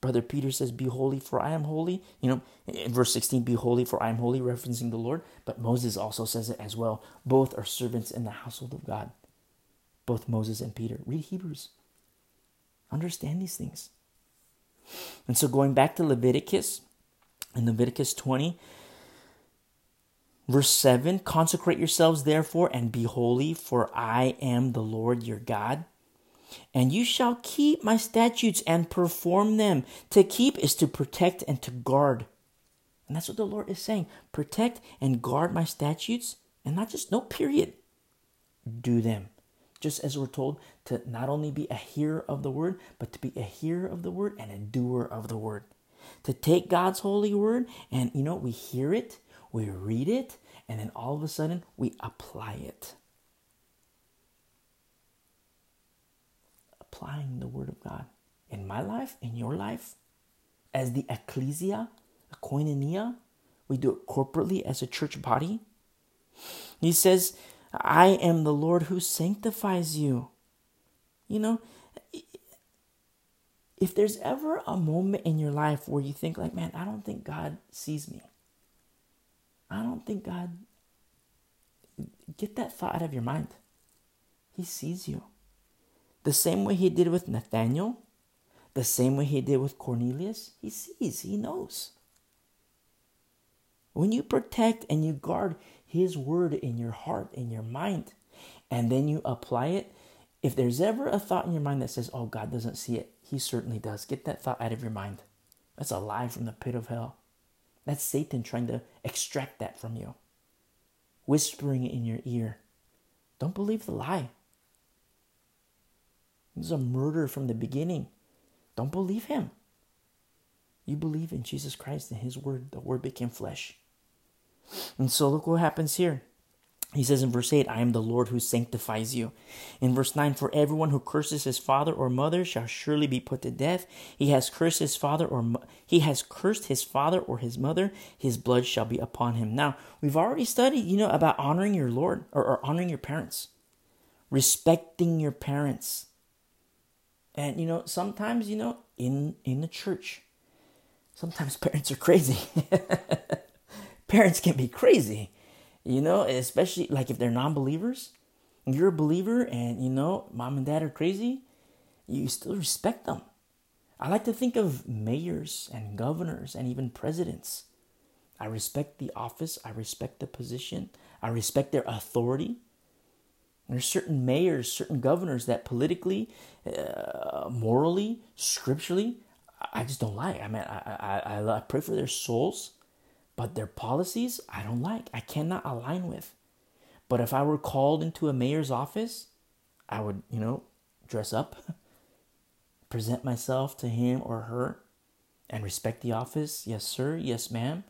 Brother Peter says, Be holy, for I am holy. You know, in verse 16, Be holy, for I am holy, referencing the Lord. But Moses also says it as well. Both are servants in the household of God. Both Moses and Peter. Read Hebrews. Understand these things. And so, going back to Leviticus, in Leviticus 20, verse 7 Consecrate yourselves, therefore, and be holy, for I am the Lord your God. And you shall keep my statutes and perform them. To keep is to protect and to guard. And that's what the Lord is saying. Protect and guard my statutes. And not just, no period. Do them. Just as we're told to not only be a hearer of the word, but to be a hearer of the word and a doer of the word. To take God's holy word and, you know, we hear it, we read it, and then all of a sudden we apply it. Applying the Word of God. in my life, in your life, as the ecclesia, a koinonia. We do it corporately as a church body. He says, I am the Lord who sanctifies you. You know, if there's ever a moment in your life where you think, like, man, I don't think God sees me, I don't think God, get that thought out of your mind. He sees you. The same way he did with Nathaniel, the same way he did with Cornelius, he sees, he knows. When you protect and you guard his word in your heart, in your mind, and then you apply it, if there's ever a thought in your mind that says, oh, God doesn't see it, he certainly does. Get that thought out of your mind. That's a lie from the pit of hell. That's Satan trying to extract that from you, whispering it in your ear. Don't believe the lie. This is a murder from the beginning. Don't believe him. You believe in Jesus Christ and his word. The word became flesh. And so look what happens here. He says in verse 8, I am the Lord who sanctifies you. In verse 9, for everyone who curses his father or mother shall surely be put to death. He has cursed his father or mo- he has cursed his father or his mother, his blood shall be upon him. Now, we've already studied, you know, about honoring your Lord or, or honoring your parents, respecting your parents. And you know, sometimes, you know, in in the church, sometimes parents are crazy. parents can be crazy you know, especially like if they're non believers. You're a believer and, you know, mom and dad are crazy, you still respect them. I like to think of mayors and governors and even presidents. I respect the office, I respect the position, I respect their authority. There's certain mayors, certain governors that politically, uh, morally, scripturally, I just don't like. I mean, I, I, I pray for their souls. But their policies, I don't like. I cannot align with. But if I were called into a mayor's office, I would, you know, dress up, present myself to him or her, and respect the office. Yes, sir. Yes, ma'am.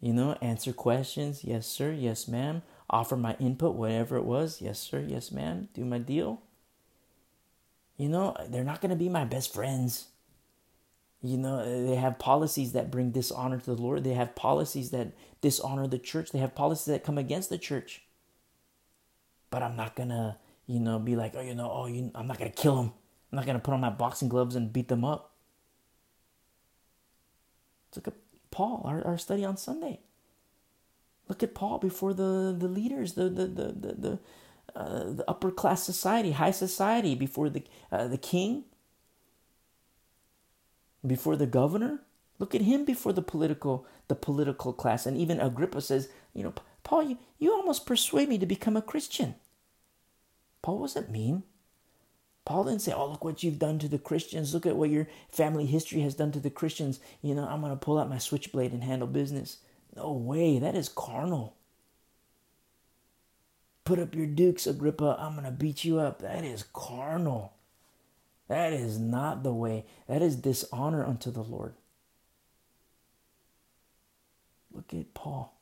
You know, answer questions. Yes, sir. Yes, ma'am. Offer my input, whatever it was. Yes, sir. Yes, ma'am. Do my deal. You know, they're not going to be my best friends. You know, they have policies that bring dishonor to the Lord. They have policies that dishonor the church. They have policies that come against the church. But I'm not gonna, you know, be like, oh, you know, oh, you, I'm not gonna kill them. I'm not gonna put on my boxing gloves and beat them up. Look at Paul, our, our study on Sunday. Look at Paul before the, the leaders, the the the the, the, uh, the upper class society, high society, before the uh, the king, before the governor. Look at him before the political the political class. And even Agrippa says, you know, Paul, you, you almost persuade me to become a Christian. Paul wasn't mean. Paul didn't say, Oh, look what you've done to the Christians. Look at what your family history has done to the Christians. You know, I'm going to pull out my switchblade and handle business. No way. That is carnal. Put up your dukes, Agrippa. I'm going to beat you up. That is carnal. That is not the way. That is dishonor unto the Lord. Look at Paul.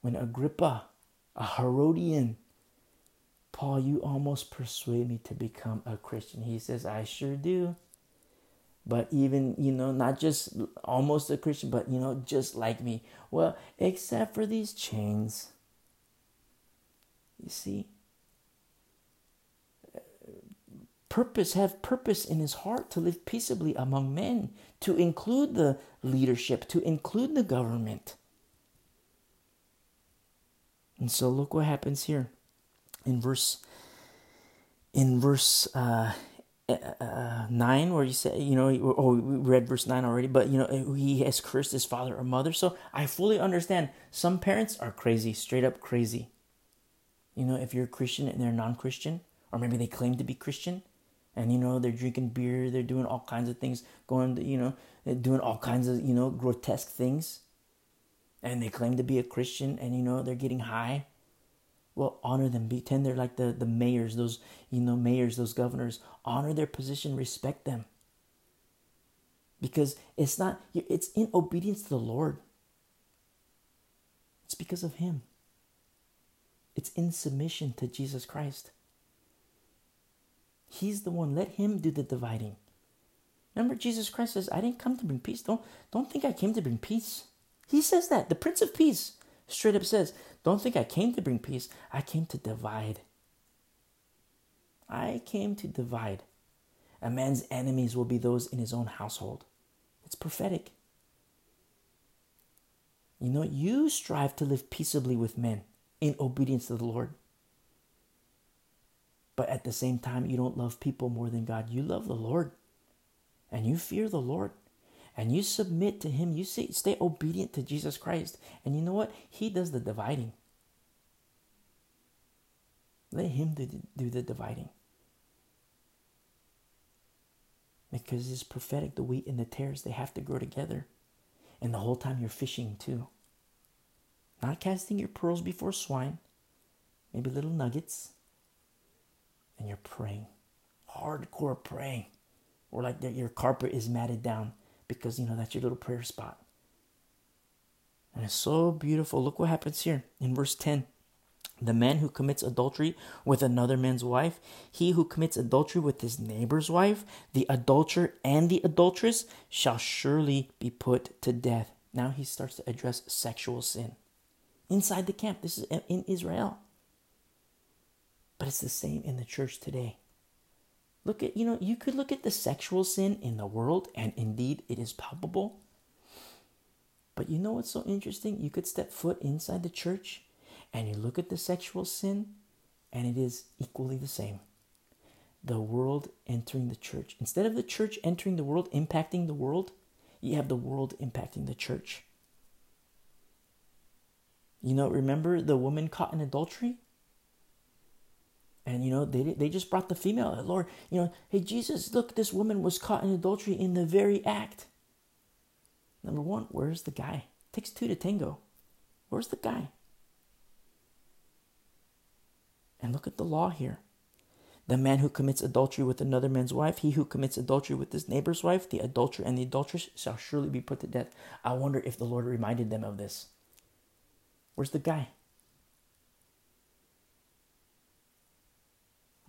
When Agrippa, a Herodian, Paul, you almost persuade me to become a Christian. He says, I sure do. But even, you know, not just almost a Christian, but, you know, just like me. Well, except for these chains. You see? purpose, have purpose in his heart to live peaceably among men, to include the leadership, to include the government. And so look what happens here in verse in verse uh, uh, 9 where you say you know oh we read verse 9 already but you know he has cursed his father or mother. So i fully understand. Some parents are crazy straight up crazy. You know if you're a christian and they're non-christian or maybe they claim to be christian and you know they're drinking beer they're doing all kinds of things going to, you know doing all kinds of you know grotesque things and they claim to be a christian and you know they're getting high well honor them pretend they're like the the mayors those you know mayors those governors honor their position respect them because it's not it's in obedience to the lord it's because of him it's in submission to jesus christ He's the one. Let him do the dividing. Remember, Jesus Christ says, I didn't come to bring peace. Don't, don't think I came to bring peace. He says that. The Prince of Peace straight up says, Don't think I came to bring peace. I came to divide. I came to divide. A man's enemies will be those in his own household. It's prophetic. You know, you strive to live peaceably with men in obedience to the Lord. But at the same time, you don't love people more than God. You love the Lord and you fear the Lord and you submit to Him. You say, stay obedient to Jesus Christ. And you know what? He does the dividing. Let Him do, do the dividing. Because it's prophetic the wheat and the tares, they have to grow together. And the whole time you're fishing too. Not casting your pearls before swine, maybe little nuggets. And you're praying. Hardcore praying. Or like your carpet is matted down because, you know, that's your little prayer spot. And it's so beautiful. Look what happens here in verse 10. The man who commits adultery with another man's wife, he who commits adultery with his neighbor's wife, the adulterer and the adulteress shall surely be put to death. Now he starts to address sexual sin inside the camp. This is in Israel. But it's the same in the church today. Look at, you know, you could look at the sexual sin in the world, and indeed it is palpable. But you know what's so interesting? You could step foot inside the church and you look at the sexual sin, and it is equally the same. The world entering the church. Instead of the church entering the world, impacting the world, you have the world impacting the church. You know, remember the woman caught in adultery? And you know, they they just brought the female, Lord, you know, hey Jesus, look, this woman was caught in adultery in the very act. Number one, where's the guy? It takes two to tango. Where's the guy? And look at the law here. The man who commits adultery with another man's wife, he who commits adultery with his neighbor's wife, the adulterer and the adulteress shall surely be put to death. I wonder if the Lord reminded them of this. Where's the guy?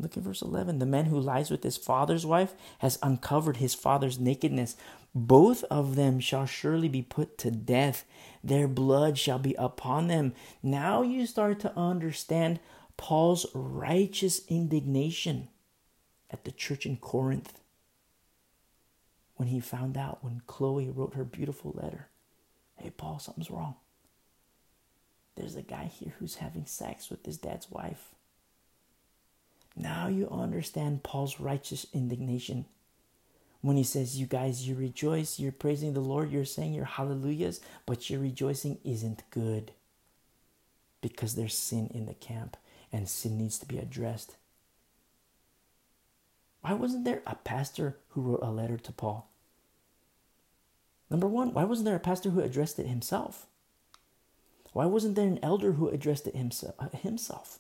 Look at verse 11. The man who lies with his father's wife has uncovered his father's nakedness. Both of them shall surely be put to death. Their blood shall be upon them. Now you start to understand Paul's righteous indignation at the church in Corinth when he found out when Chloe wrote her beautiful letter Hey, Paul, something's wrong. There's a guy here who's having sex with his dad's wife. Now you understand Paul's righteous indignation when he says, You guys, you rejoice, you're praising the Lord, you're saying your hallelujahs, but your rejoicing isn't good because there's sin in the camp and sin needs to be addressed. Why wasn't there a pastor who wrote a letter to Paul? Number one, why wasn't there a pastor who addressed it himself? Why wasn't there an elder who addressed it himself?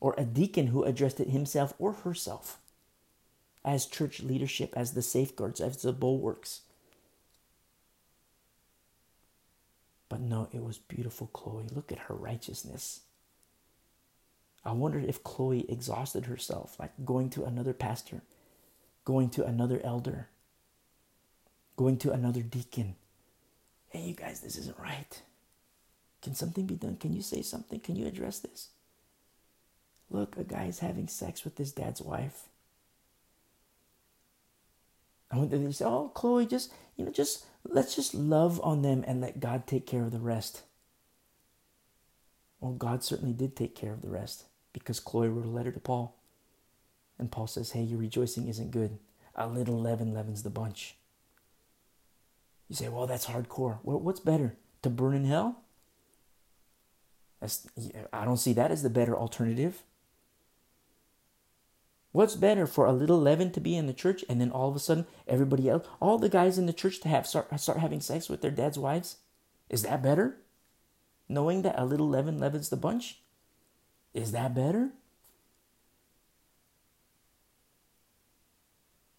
Or a deacon who addressed it himself or herself? As church leadership, as the safeguards, as the bulwarks. But no, it was beautiful Chloe. Look at her righteousness. I wondered if Chloe exhausted herself, like going to another pastor, going to another elder, going to another deacon. Hey, you guys, this isn't right. Can something be done? Can you say something? Can you address this? Look, a guy's having sex with his dad's wife. And they say, "Oh, Chloe, just you know, just let's just love on them and let God take care of the rest." Well, God certainly did take care of the rest because Chloe wrote a letter to Paul. And Paul says, Hey, your rejoicing isn't good. A little leaven leavens the bunch. You say, Well, that's hardcore. Well, what's better? To burn in hell? That's, I don't see that as the better alternative. What's better for a little leaven to be in the church and then all of a sudden everybody else, all the guys in the church to have start, start having sex with their dad's wives? Is that better? Knowing that a little leaven leavens the bunch? Is that better?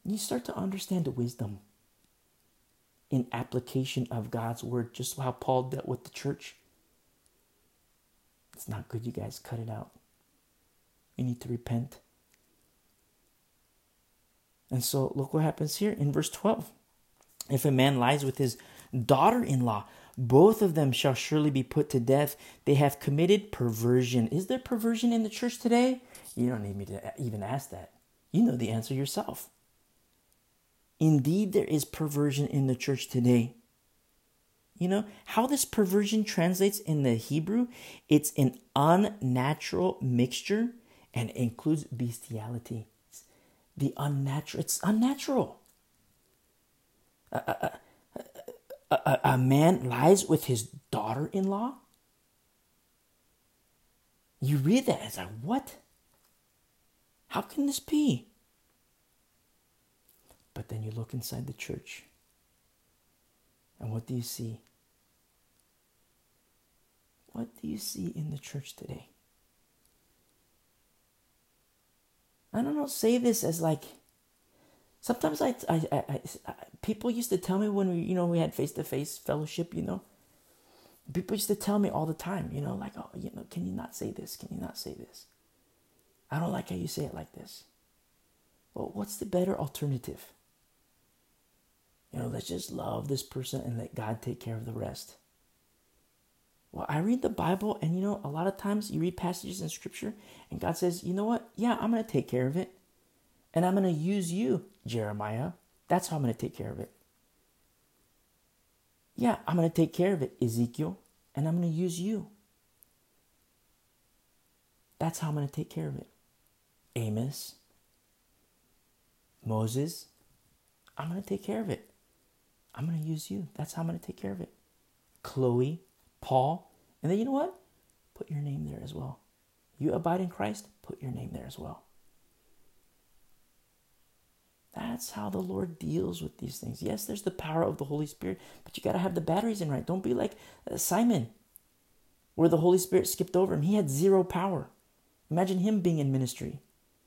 You start to understand the wisdom in application of God's word, just how Paul dealt with the church. It's not good, you guys. Cut it out. You need to repent. And so look what happens here in verse 12. If a man lies with his daughter in law, both of them shall surely be put to death. They have committed perversion. Is there perversion in the church today? You don't need me to even ask that. You know the answer yourself. Indeed, there is perversion in the church today. You know, how this perversion translates in the Hebrew, it's an unnatural mixture and includes bestiality. The unnatural, it's unnatural. A, a, a, a man lies with his daughter in law? You read that, as like, what? How can this be? But then you look inside the church, and what do you see? What do you see in the church today? I don't know, say this as like, sometimes I, I, I, I people used to tell me when we, you know, we had face to face fellowship, you know, people used to tell me all the time, you know, like, oh, you know, can you not say this? Can you not say this? I don't like how you say it like this. Well, what's the better alternative? You know, let's just love this person and let God take care of the rest. Well, I read the Bible, and you know, a lot of times you read passages in Scripture, and God says, you know what? Yeah, I'm going to take care of it. And I'm going to use you, Jeremiah. That's how I'm going to take care of it. Yeah, I'm going to take care of it, Ezekiel, and I'm going to use you. That's how I'm going to take care of it. Amos, Moses, I'm going to take care of it. I'm going to use you. That's how I'm going to take care of it. Chloe, Paul, and then you know what? Put your name there as well. You abide in Christ, put your name there as well. That's how the Lord deals with these things. Yes, there's the power of the Holy Spirit, but you got to have the batteries in right. Don't be like uh, Simon, where the Holy Spirit skipped over him. He had zero power. Imagine him being in ministry.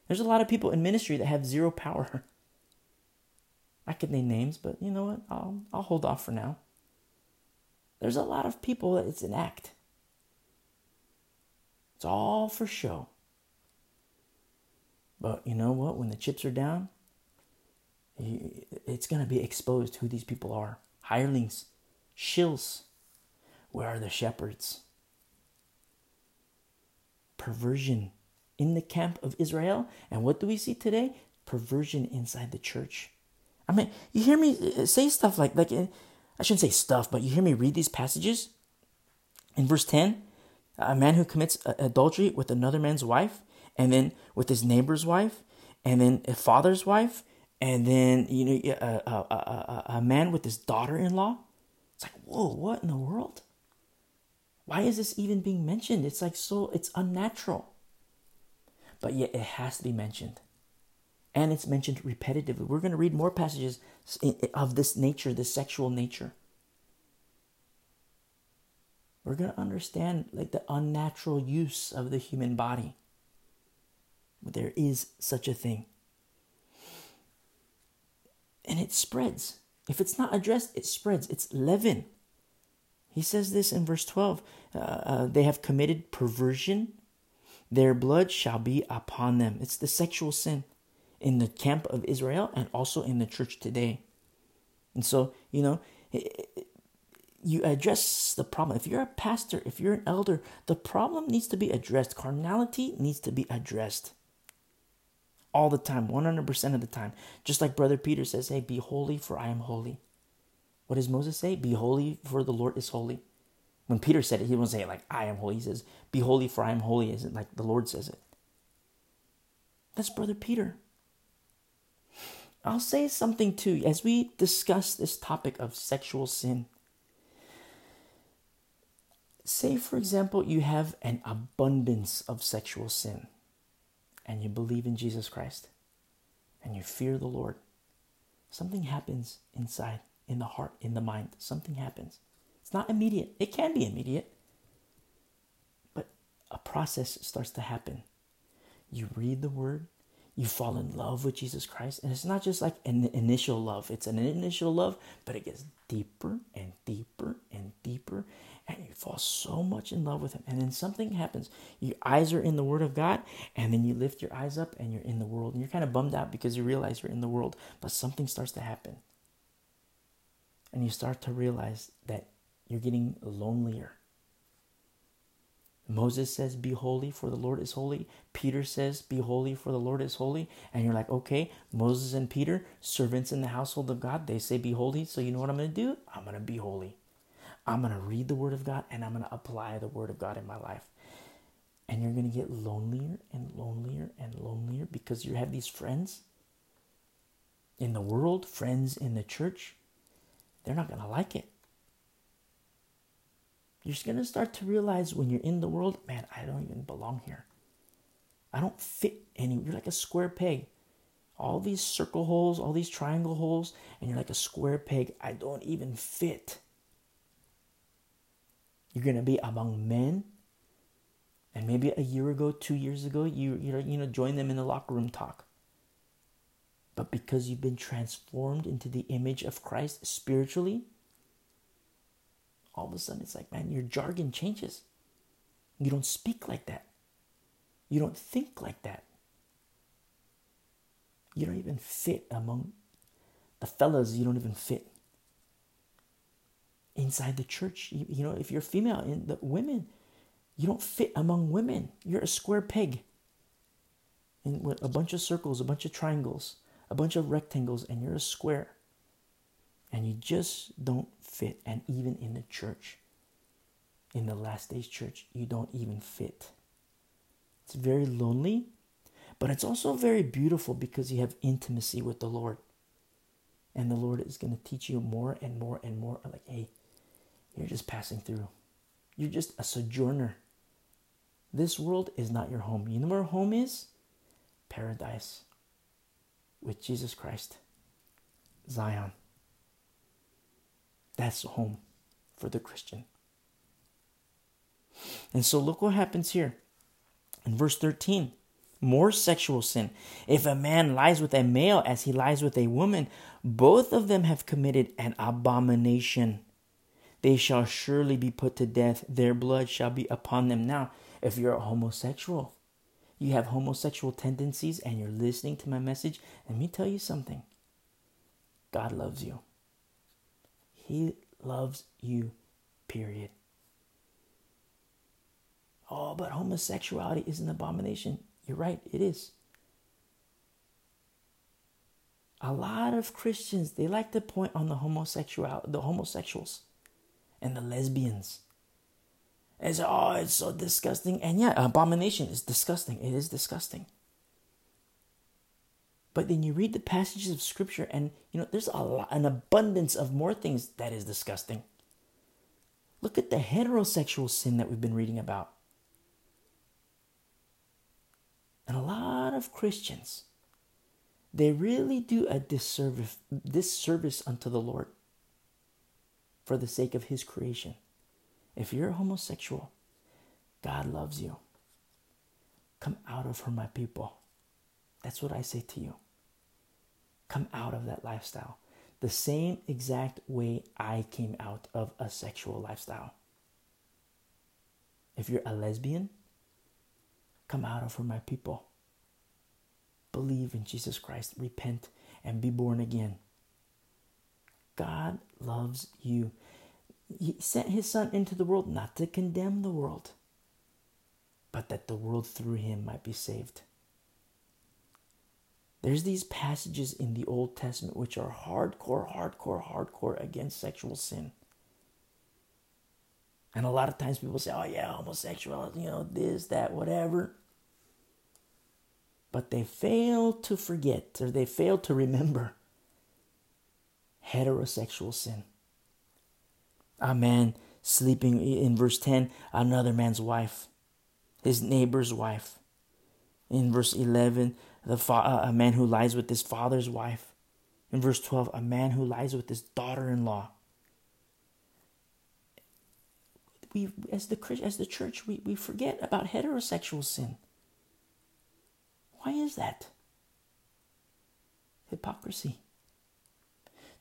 There's a lot of people in ministry that have zero power. I could name names, but you know what? I'll, I'll hold off for now. There's a lot of people that it's an act. It's all for show. But you know what? When the chips are down, it's going to be exposed who these people are. Hirelings, shills. Where are the shepherds? Perversion in the camp of Israel. And what do we see today? Perversion inside the church. I mean, you hear me uh, say stuff like, like I shouldn't say stuff, but you hear me read these passages. In verse 10, a man who commits uh, adultery with another man's wife, and then with his neighbor's wife, and then a father's wife, and then you know a, a, a, a man with his daughter-in-law. It's like, whoa, what in the world? Why is this even being mentioned? It's like so, it's unnatural. But yet it has to be mentioned and it's mentioned repetitively. We're going to read more passages of this nature, this sexual nature. We're going to understand like the unnatural use of the human body. There is such a thing. And it spreads. If it's not addressed, it spreads. It's leaven. He says this in verse 12 uh, uh, They have committed perversion, their blood shall be upon them. It's the sexual sin in the camp of Israel and also in the church today. And so, you know, you address the problem. If you're a pastor, if you're an elder, the problem needs to be addressed. Carnality needs to be addressed all the time, 100% of the time. Just like Brother Peter says, Hey, be holy, for I am holy. What does Moses say? Be holy, for the Lord is holy. When Peter said it, he wasn't saying like, I am holy. He says, Be holy, for I am holy, isn't like the Lord says it. That's Brother Peter. I'll say something too as we discuss this topic of sexual sin. Say, for example, you have an abundance of sexual sin and you believe in Jesus Christ and you fear the Lord. Something happens inside, in the heart, in the mind. Something happens. It's not immediate, it can be immediate, but a process starts to happen. You read the word, you fall in love with Jesus Christ. And it's not just like an initial love, it's an initial love, but it gets deeper and deeper and deeper. And you fall so much in love with Him. And then something happens. Your eyes are in the Word of God, and then you lift your eyes up and you're in the world. And you're kind of bummed out because you realize you're in the world, but something starts to happen. And you start to realize that you're getting lonelier. Moses says, Be holy, for the Lord is holy. Peter says, Be holy, for the Lord is holy. And you're like, Okay, Moses and Peter, servants in the household of God, they say, Be holy. So you know what I'm going to do? I'm going to be holy. I'm going to read the Word of God and I'm going to apply the Word of God in my life. And you're going to get lonelier and lonelier and lonelier because you have these friends in the world, friends in the church. They're not going to like it. You're just going to start to realize when you're in the world, man, I don't even belong here. I don't fit any. You're like a square peg. All these circle holes, all these triangle holes, and you're like a square peg. I don't even fit. You're going to be among men. And maybe a year ago, two years ago, you, you, you know, join them in the locker room talk. But because you've been transformed into the image of Christ spiritually, all of a sudden it's like, man, your jargon changes. You don't speak like that. You don't think like that. You don't even fit among the fellas, you don't even fit. Inside the church, you, you know, if you're female, in the women, you don't fit among women. You're a square peg. In a bunch of circles, a bunch of triangles, a bunch of rectangles, and you're a square and you just don't fit. And even in the church, in the last days church, you don't even fit. It's very lonely, but it's also very beautiful because you have intimacy with the Lord. And the Lord is going to teach you more and more and more. Like, hey, you're just passing through. You're just a sojourner. This world is not your home. You know where home is? Paradise with Jesus Christ, Zion. That's home for the Christian. And so look what happens here. In verse 13, more sexual sin. If a man lies with a male as he lies with a woman, both of them have committed an abomination. They shall surely be put to death. Their blood shall be upon them. Now, if you're a homosexual, you have homosexual tendencies, and you're listening to my message, let me tell you something God loves you. He loves you, period. Oh, but homosexuality is an abomination. You're right, it is. A lot of Christians, they like to point on the homosexual the homosexuals and the lesbians. Say, oh, it's so disgusting. And yeah, abomination is disgusting. It is disgusting. But then you read the passages of scripture and you know there's a lot, an abundance of more things that is disgusting. Look at the heterosexual sin that we've been reading about. And a lot of Christians they really do a disservice disservice unto the Lord for the sake of his creation. If you're homosexual, God loves you. Come out of her, my people. That's what I say to you. Come out of that lifestyle the same exact way I came out of a sexual lifestyle. If you're a lesbian, come out of her, my people. Believe in Jesus Christ, repent, and be born again. God loves you. He sent his son into the world not to condemn the world, but that the world through him might be saved. There's these passages in the Old Testament which are hardcore, hardcore, hardcore against sexual sin. And a lot of times people say, oh, yeah, homosexual, you know, this, that, whatever. But they fail to forget or they fail to remember heterosexual sin. A man sleeping in verse 10, another man's wife, his neighbor's wife. In verse 11, the fa- uh, a man who lies with his father's wife. In verse 12, a man who lies with his daughter in law. We, as the, as the church, we, we forget about heterosexual sin. Why is that? Hypocrisy.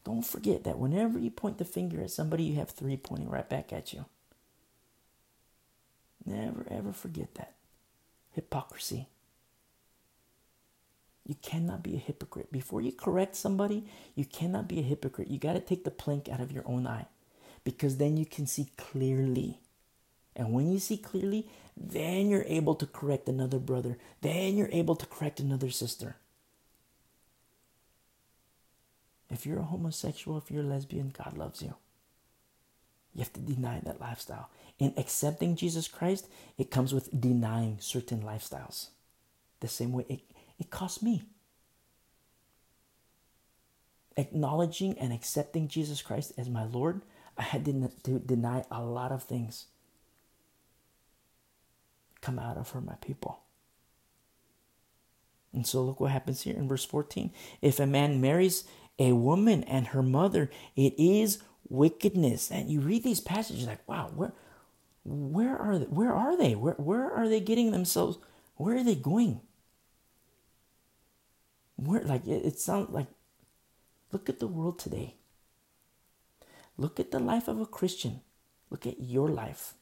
Don't forget that whenever you point the finger at somebody, you have three pointing right back at you. Never ever forget that. Hypocrisy. You cannot be a hypocrite. Before you correct somebody, you cannot be a hypocrite. You got to take the plank out of your own eye because then you can see clearly. And when you see clearly, then you're able to correct another brother. Then you're able to correct another sister. If you're a homosexual, if you're a lesbian, God loves you. You have to deny that lifestyle. In accepting Jesus Christ, it comes with denying certain lifestyles. The same way it, it cost me. Acknowledging and accepting Jesus Christ as my Lord, I had to deny a lot of things. Come out of her, my people. And so look what happens here in verse 14. If a man marries a woman and her mother, it is wickedness. And you read these passages like, wow, where where are they? Where are they? Where where are they getting themselves? Where are they going? Where like it, it sounds like look at the world today. Look at the life of a Christian. Look at your life.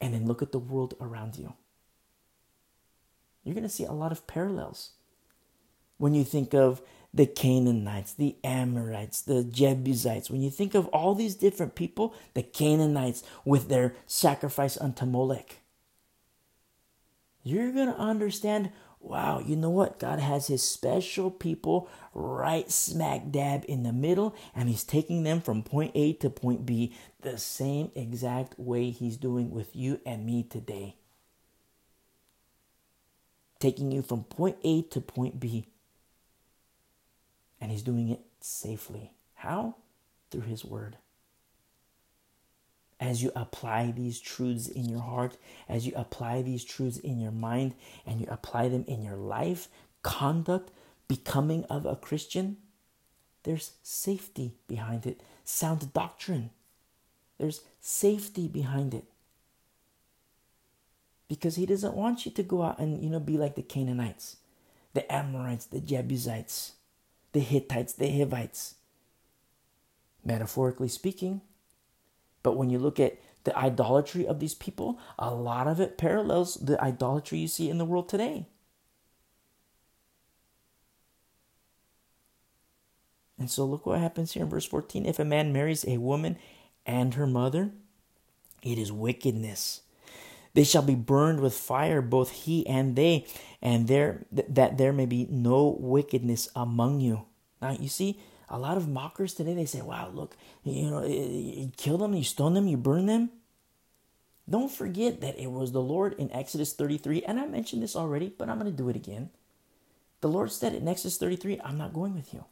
And then look at the world around you. You're going to see a lot of parallels. When you think of the Canaanites, the Amorites, the Jebusites, when you think of all these different people, the Canaanites with their sacrifice unto Molech, you're going to understand wow, you know what? God has his special people right smack dab in the middle, and he's taking them from point A to point B the same exact way he's doing with you and me today. Taking you from point A to point B and he's doing it safely. How? Through his word. As you apply these truths in your heart, as you apply these truths in your mind, and you apply them in your life, conduct, becoming of a Christian, there's safety behind it. Sound doctrine. There's safety behind it. Because he doesn't want you to go out and, you know, be like the Canaanites, the Amorites, the Jebusites the Hittites, the Hivites, metaphorically speaking. But when you look at the idolatry of these people, a lot of it parallels the idolatry you see in the world today. And so look what happens here in verse 14. If a man marries a woman and her mother, it is wickedness. They shall be burned with fire, both he and they, and there that there may be no wickedness among you. Now you see, a lot of mockers today they say, "Wow, look, you know, you kill them, you stone them, you burn them." Don't forget that it was the Lord in Exodus 33, and I mentioned this already, but I'm going to do it again. The Lord said in Exodus 33, I'm not going with you.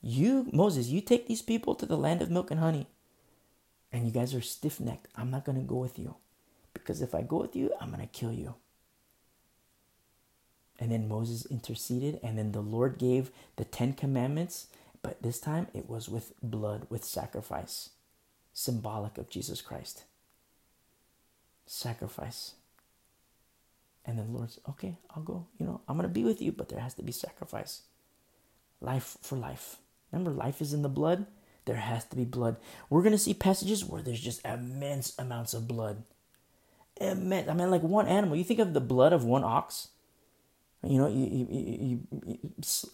You, Moses, you take these people to the land of milk and honey, and you guys are stiff necked. I'm not going to go with you. Because if I go with you, I'm going to kill you. And then Moses interceded, and then the Lord gave the Ten Commandments, but this time it was with blood, with sacrifice, symbolic of Jesus Christ. Sacrifice. And then the Lord said, Okay, I'll go. You know, I'm going to be with you, but there has to be sacrifice. Life for life. Remember, life is in the blood. There has to be blood. We're going to see passages where there's just immense amounts of blood immense. I mean, like one animal. You think of the blood of one ox. You know, you, you, you,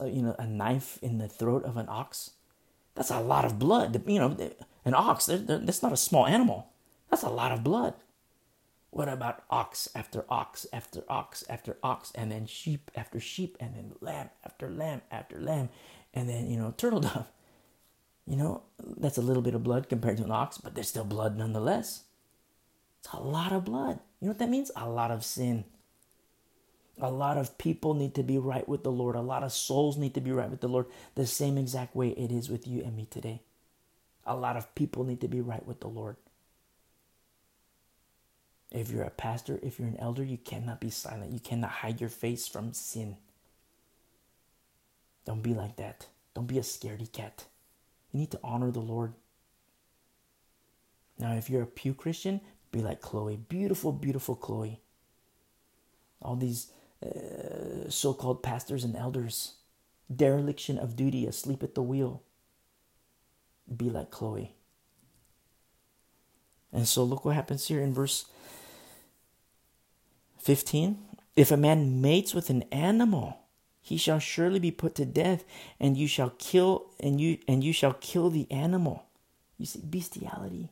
you, know, a knife in the throat of an ox. That's a lot of blood. You know, an ox. They're, they're, that's not a small animal. That's a lot of blood. What about ox after ox after ox after ox, and then sheep after sheep, and then lamb after lamb after lamb, and then you know turtle dove. You know, that's a little bit of blood compared to an ox, but there's still blood nonetheless. It's a lot of blood. You know what that means? A lot of sin. A lot of people need to be right with the Lord. A lot of souls need to be right with the Lord the same exact way it is with you and me today. A lot of people need to be right with the Lord. If you're a pastor, if you're an elder, you cannot be silent. You cannot hide your face from sin. Don't be like that. Don't be a scaredy cat. You need to honor the Lord. Now, if you're a pew Christian, be like Chloe. Beautiful, beautiful Chloe. All these uh, so called pastors and elders, dereliction of duty, asleep at the wheel. Be like Chloe. And so look what happens here in verse 15 If a man mates with an animal, he shall surely be put to death, and you shall kill and you and you shall kill the animal. You see, bestiality.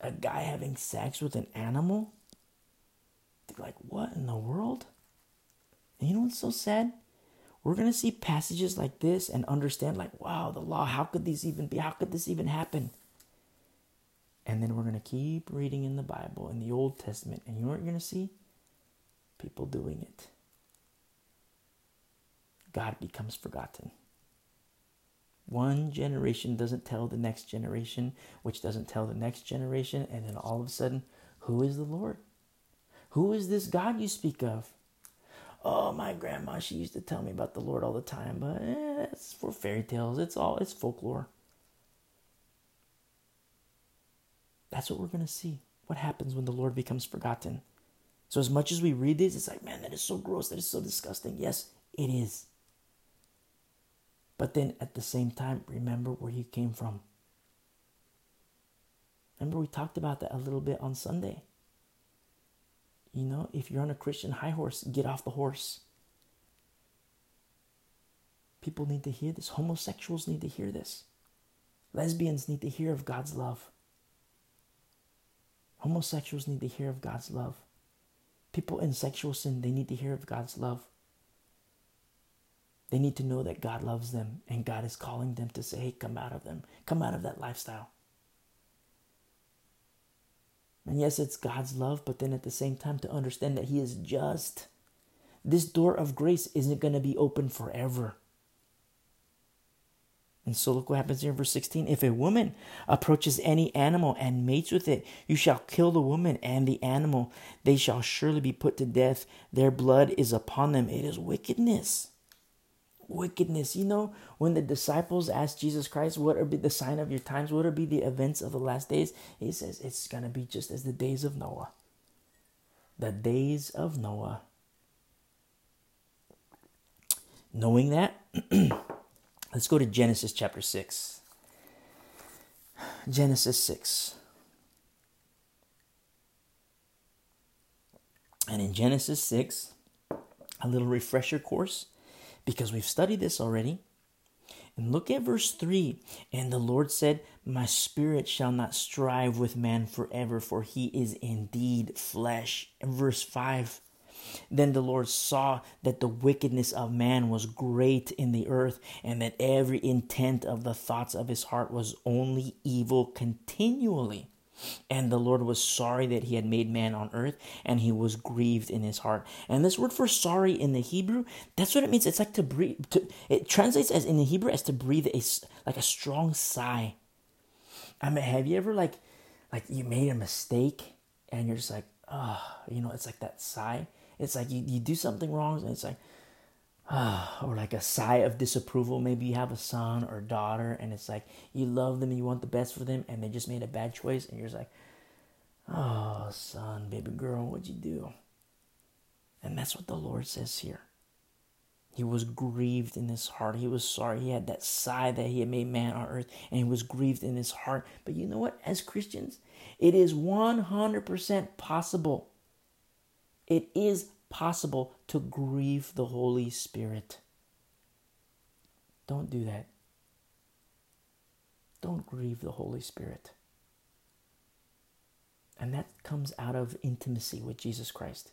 A guy having sex with an animal? They're like, what in the world? And you know what's so sad? We're gonna see passages like this and understand, like, wow, the law, how could these even be? How could this even happen? And then we're gonna keep reading in the Bible, in the Old Testament, and you know what you're gonna see? People doing it. God becomes forgotten. One generation doesn't tell the next generation, which doesn't tell the next generation, and then all of a sudden, who is the Lord? Who is this God you speak of? Oh, my grandma, she used to tell me about the Lord all the time, but eh, it's for fairy tales. It's all it's folklore. That's what we're going to see. What happens when the Lord becomes forgotten? So, as much as we read this, it's like, man, that is so gross. That is so disgusting. Yes, it is. But then at the same time, remember where you came from. Remember, we talked about that a little bit on Sunday. You know, if you're on a Christian high horse, get off the horse. People need to hear this. Homosexuals need to hear this. Lesbians need to hear of God's love. Homosexuals need to hear of God's love. People in sexual sin, they need to hear of God's love. They need to know that God loves them and God is calling them to say, hey, come out of them, come out of that lifestyle. And yes, it's God's love, but then at the same time to understand that He is just. This door of grace isn't going to be open forever. And so look what happens here in verse 16. If a woman approaches any animal and mates with it, you shall kill the woman and the animal. They shall surely be put to death. Their blood is upon them. It is wickedness wickedness. You know, when the disciples asked Jesus Christ, What are be the sign of your times? What are be the events of the last days? He says, It's going to be just as the days of Noah. The days of Noah. Knowing that, let's go to Genesis chapter 6. Genesis 6. And in Genesis 6, a little refresher course because we've studied this already. And look at verse 3. And the Lord said, My spirit shall not strive with man forever, for he is indeed flesh. And verse 5. Then the Lord saw that the wickedness of man was great in the earth, and that every intent of the thoughts of his heart was only evil continually. And the Lord was sorry that he had made man on earth, and he was grieved in his heart. And this word for sorry in the Hebrew, that's what it means. It's like to breathe. To, it translates as in the Hebrew as to breathe a like a strong sigh. I mean, have you ever like, like you made a mistake, and you're just like, oh, you know, it's like that sigh. It's like you, you do something wrong, and it's like, or like a sigh of disapproval. Maybe you have a son or daughter, and it's like you love them and you want the best for them, and they just made a bad choice, and you're just like, oh, son, baby girl, what'd you do? And that's what the Lord says here. He was grieved in his heart. He was sorry. He had that sigh that he had made man on earth, and he was grieved in his heart. But you know what? As Christians, it is 100% possible. It is possible to grieve the Holy Spirit. Don't do that. Don't grieve the Holy Spirit. And that comes out of intimacy with Jesus Christ.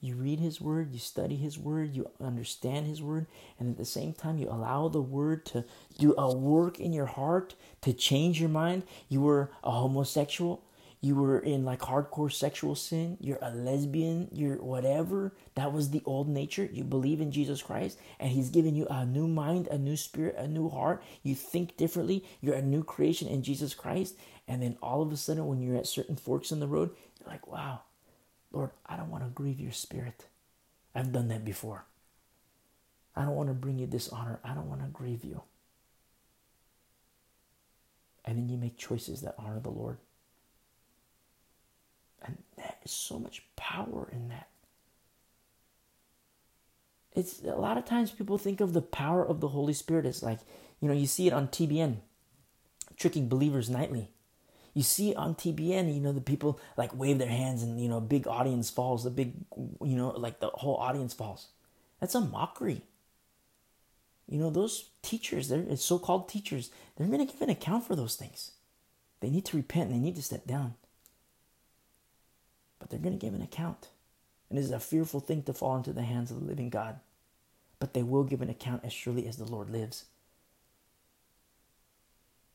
You read His Word, you study His Word, you understand His Word, and at the same time, you allow the Word to do a work in your heart to change your mind. You were a homosexual, you were in like hardcore sexual sin, you're a lesbian, you're whatever, that was the old nature. You believe in Jesus Christ and He's given you a new mind, a new spirit, a new heart. You think differently. You're a new creation in Jesus Christ. And then all of a sudden, when you're at certain forks in the road, you're like, wow, Lord, I don't want to grieve your spirit. I've done that before. I don't want to bring you dishonor. I don't want to grieve you. And then you make choices that honor the Lord. And that is so much power in that. It's a lot of times people think of the power of the Holy Spirit as like, you know, you see it on TBN, tricking believers nightly. You see on TBN, you know, the people like wave their hands and, you know, a big audience falls, the big, you know, like the whole audience falls. That's a mockery. You know, those teachers, they're so called teachers, they're going to give an account for those things. They need to repent and they need to step down. But they're going to give an account. And it is a fearful thing to fall into the hands of the living God. But they will give an account as surely as the Lord lives.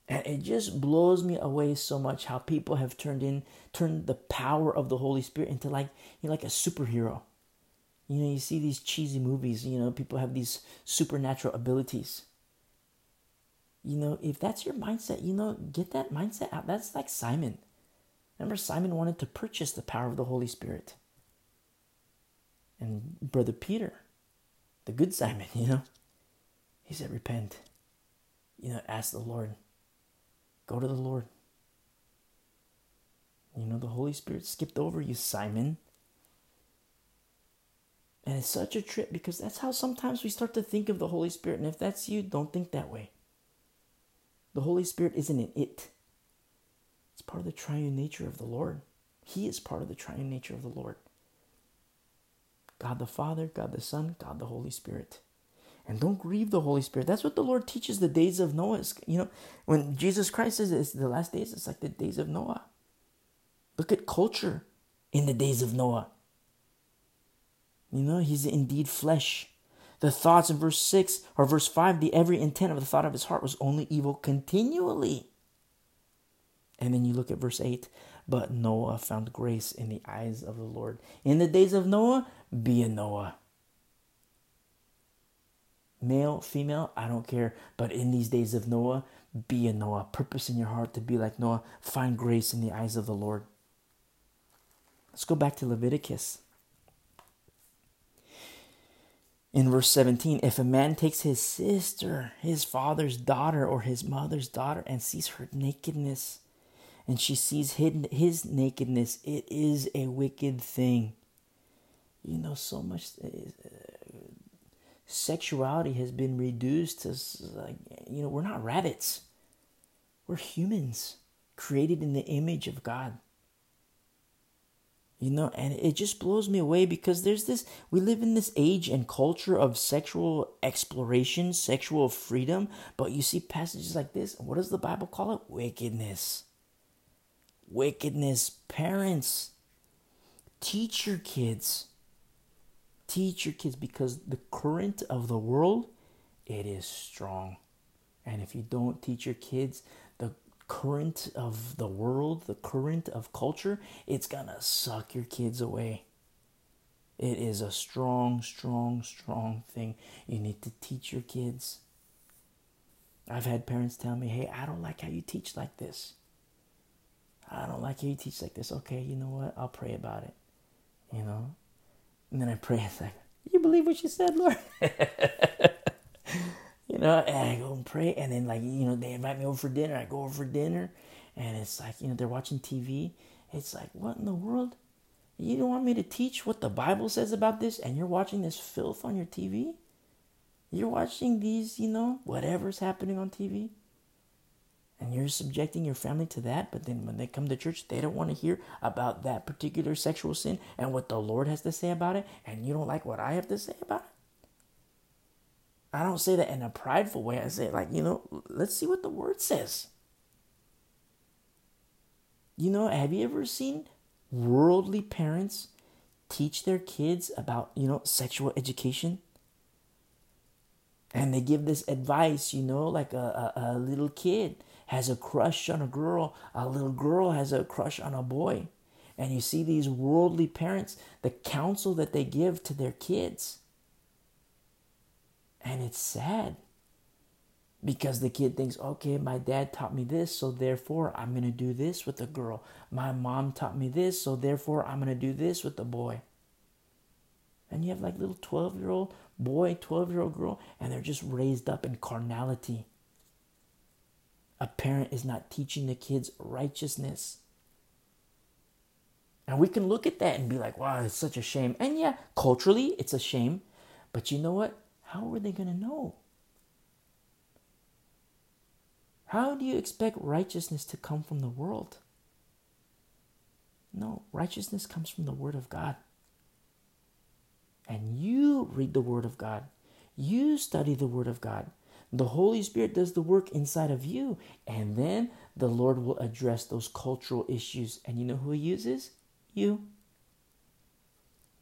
And it just blows me away so much how people have turned in turned the power of the Holy Spirit into like you know, like a superhero. You know, you see these cheesy movies, you know, people have these supernatural abilities. You know, if that's your mindset, you know, get that mindset out. That's like Simon. Remember, Simon wanted to purchase the power of the Holy Spirit. And Brother Peter, the good Simon, you know, he said, Repent. You know, ask the Lord. Go to the Lord. You know, the Holy Spirit skipped over you, Simon. And it's such a trip because that's how sometimes we start to think of the Holy Spirit. And if that's you, don't think that way. The Holy Spirit isn't an it, it's part of the triune nature of the Lord. He is part of the triune nature of the Lord God the Father, God the Son, God the Holy Spirit. And don't grieve the Holy Spirit. That's what the Lord teaches the days of Noah. You know, when Jesus Christ says it's the last days, it's like the days of Noah. Look at culture in the days of Noah. You know, he's indeed flesh. The thoughts in verse 6 or verse 5, the every intent of the thought of his heart was only evil continually. And then you look at verse 8, but Noah found grace in the eyes of the Lord. In the days of Noah, be a Noah. Male, female, I don't care. But in these days of Noah, be a Noah. Purpose in your heart to be like Noah. Find grace in the eyes of the Lord. Let's go back to Leviticus. In verse 17, if a man takes his sister, his father's daughter, or his mother's daughter, and sees her nakedness, and she sees hidden his nakedness, it is a wicked thing. You know, so much uh, sexuality has been reduced to like, you know, we're not rabbits, we're humans created in the image of God. You know, and it just blows me away because there's this, we live in this age and culture of sexual exploration, sexual freedom, but you see passages like this, what does the Bible call it? Wickedness. Wickedness. Parents, teach your kids. Teach your kids because the current of the world, it is strong. And if you don't teach your kids the current of the world, the current of culture, it's gonna suck your kids away. It is a strong, strong, strong thing. You need to teach your kids. I've had parents tell me, hey, I don't like how you teach like this. I don't like how you teach like this. Okay, you know what? I'll pray about it. You know? And then I pray, it's like, you believe what you said, Lord? you know, and I go and pray, and then like you know they invite me over for dinner. I go over for dinner, and it's like you know they're watching TV. It's like what in the world? You don't want me to teach what the Bible says about this, and you're watching this filth on your TV. You're watching these, you know, whatever's happening on TV. And you're subjecting your family to that, but then when they come to church, they don't want to hear about that particular sexual sin and what the Lord has to say about it, and you don't like what I have to say about it. I don't say that in a prideful way. I say, like, you know, let's see what the word says. You know, have you ever seen worldly parents teach their kids about, you know, sexual education? And they give this advice, you know, like a, a, a little kid has a crush on a girl, a little girl has a crush on a boy. And you see these worldly parents, the counsel that they give to their kids and it's sad because the kid thinks, okay, my dad taught me this, so therefore I'm going to do this with the girl. My mom taught me this, so therefore I'm going to do this with the boy. And you have like little 12 year old boy, 12 year old girl, and they're just raised up in carnality. A parent is not teaching the kids righteousness. And we can look at that and be like, wow, it's such a shame. And yeah, culturally, it's a shame. But you know what? how are they going to know? How do you expect righteousness to come from the world? No, righteousness comes from the Word of God. And you read the Word of God. You study the Word of God. The Holy Spirit does the work inside of you. And then the Lord will address those cultural issues. And you know who He uses? You.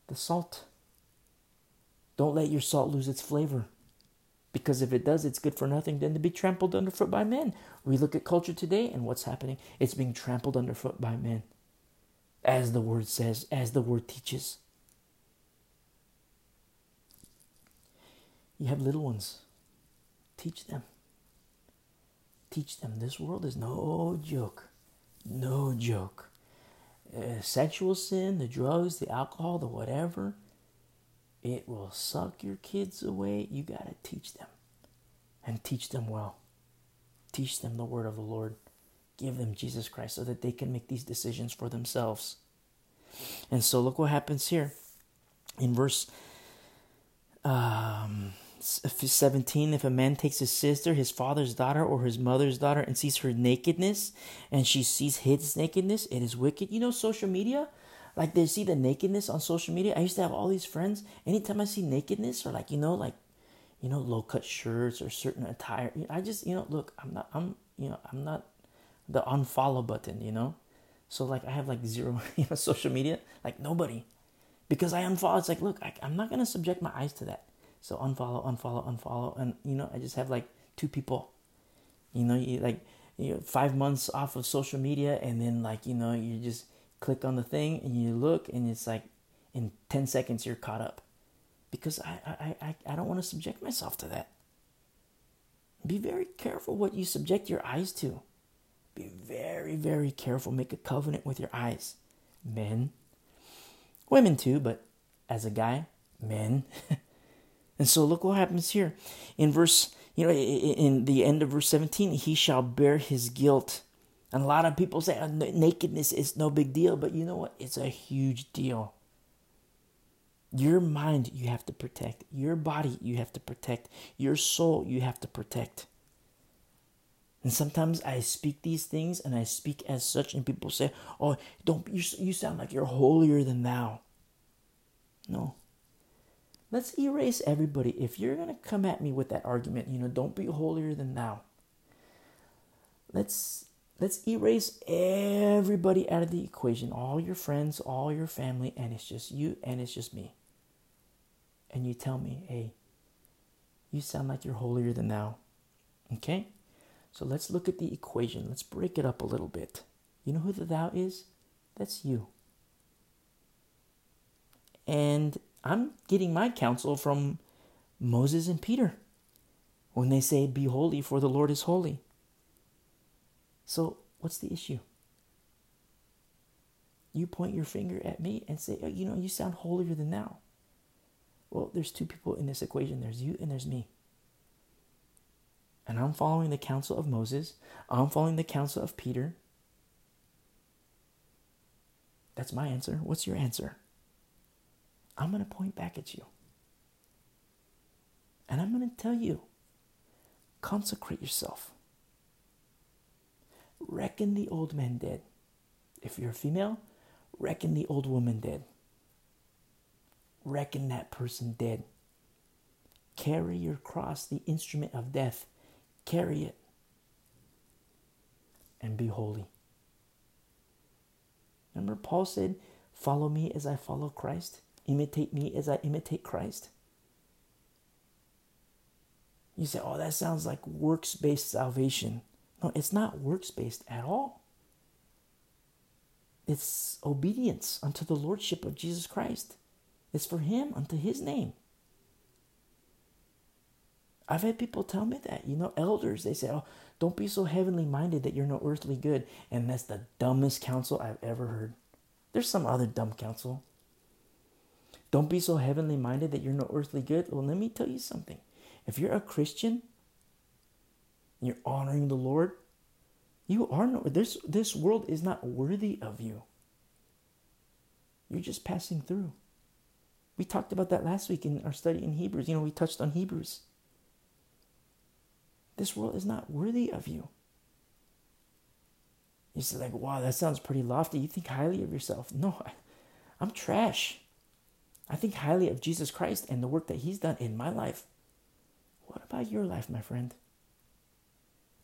The salt. Don't let your salt lose its flavor. Because if it does, it's good for nothing than to be trampled underfoot by men. We look at culture today and what's happening? It's being trampled underfoot by men. As the word says, as the word teaches. You have little ones. Teach them. Teach them. This world is no joke. No joke. Uh, sexual sin, the drugs, the alcohol, the whatever, it will suck your kids away. You got to teach them and teach them well. Teach them the word of the Lord. Give them Jesus Christ so that they can make these decisions for themselves. And so look what happens here in verse um, 17 if a man takes his sister his father's daughter or his mother's daughter and sees her nakedness and she sees his nakedness it is wicked. You know social media like they see the nakedness on social media. I used to have all these friends. Anytime i see nakedness or like you know like you know low cut shirts or certain attire i just you know look i'm not i'm you know i'm not the unfollow button you know? So like i have like zero you know social media. Like nobody. Because i unfollow it's like look I, i'm not to subject my eyes to that so unfollow, unfollow, unfollow, and you know, I just have like two people. You know, you like you know, five months off of social media, and then like you know, you just click on the thing and you look, and it's like in ten seconds you're caught up, because I I I, I don't want to subject myself to that. Be very careful what you subject your eyes to. Be very very careful. Make a covenant with your eyes, men, women too, but as a guy, men. And so look what happens here. In verse, you know, in the end of verse 17, he shall bear his guilt. And a lot of people say oh, nakedness is no big deal, but you know what? It's a huge deal. Your mind you have to protect. Your body you have to protect. Your soul you have to protect. And sometimes I speak these things and I speak as such, and people say, "Oh, don't you? You sound like you're holier than thou." No, Let's erase everybody. If you're going to come at me with that argument, you know, don't be holier than thou. Let's let's erase everybody out of the equation. All your friends, all your family, and it's just you and it's just me. And you tell me, "Hey, you sound like you're holier than thou." Okay? So let's look at the equation. Let's break it up a little bit. You know who the thou is? That's you. And I'm getting my counsel from Moses and Peter when they say, Be holy, for the Lord is holy. So, what's the issue? You point your finger at me and say, oh, You know, you sound holier than thou. Well, there's two people in this equation there's you and there's me. And I'm following the counsel of Moses, I'm following the counsel of Peter. That's my answer. What's your answer? I'm going to point back at you. And I'm going to tell you consecrate yourself. Reckon the old man dead. If you're a female, reckon the old woman dead. Reckon that person dead. Carry your cross, the instrument of death. Carry it. And be holy. Remember, Paul said, Follow me as I follow Christ. Imitate me as I imitate Christ. You say, oh, that sounds like works based salvation. No, it's not works based at all. It's obedience unto the Lordship of Jesus Christ. It's for Him, unto His name. I've had people tell me that, you know, elders, they say, oh, don't be so heavenly minded that you're no earthly good. And that's the dumbest counsel I've ever heard. There's some other dumb counsel. Don't be so heavenly minded that you're no earthly good. Well, let me tell you something. If you're a Christian, you're honoring the Lord, you are no this this world is not worthy of you. You're just passing through. We talked about that last week in our study in Hebrews. You know, we touched on Hebrews. This world is not worthy of you. You say like, wow, that sounds pretty lofty. You think highly of yourself. No, I, I'm trash. I think highly of Jesus Christ and the work that He's done in my life. What about your life, my friend?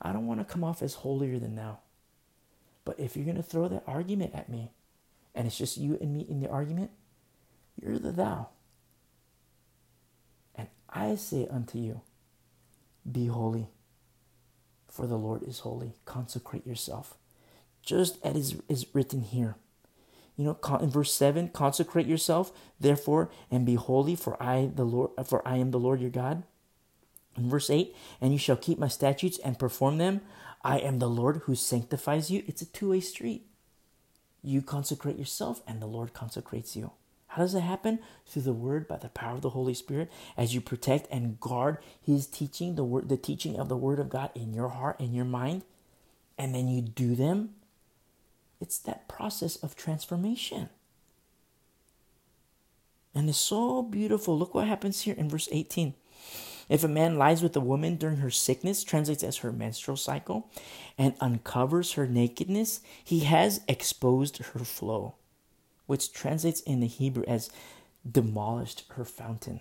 I don't want to come off as holier than thou. But if you're going to throw that argument at me, and it's just you and me in the argument, you're the thou. And I say unto you, Be holy, for the Lord is holy. Consecrate yourself, just as is, written here. You know, in verse 7, consecrate yourself, therefore, and be holy, for I the Lord for I am the Lord your God. In verse 8, and you shall keep my statutes and perform them. I am the Lord who sanctifies you. It's a two way street. You consecrate yourself, and the Lord consecrates you. How does that happen? Through the word, by the power of the Holy Spirit, as you protect and guard His teaching, the word, the teaching of the Word of God in your heart and your mind, and then you do them. It's that process of transformation. And it's so beautiful. Look what happens here in verse 18. If a man lies with a woman during her sickness, translates as her menstrual cycle, and uncovers her nakedness, he has exposed her flow, which translates in the Hebrew as demolished her fountain.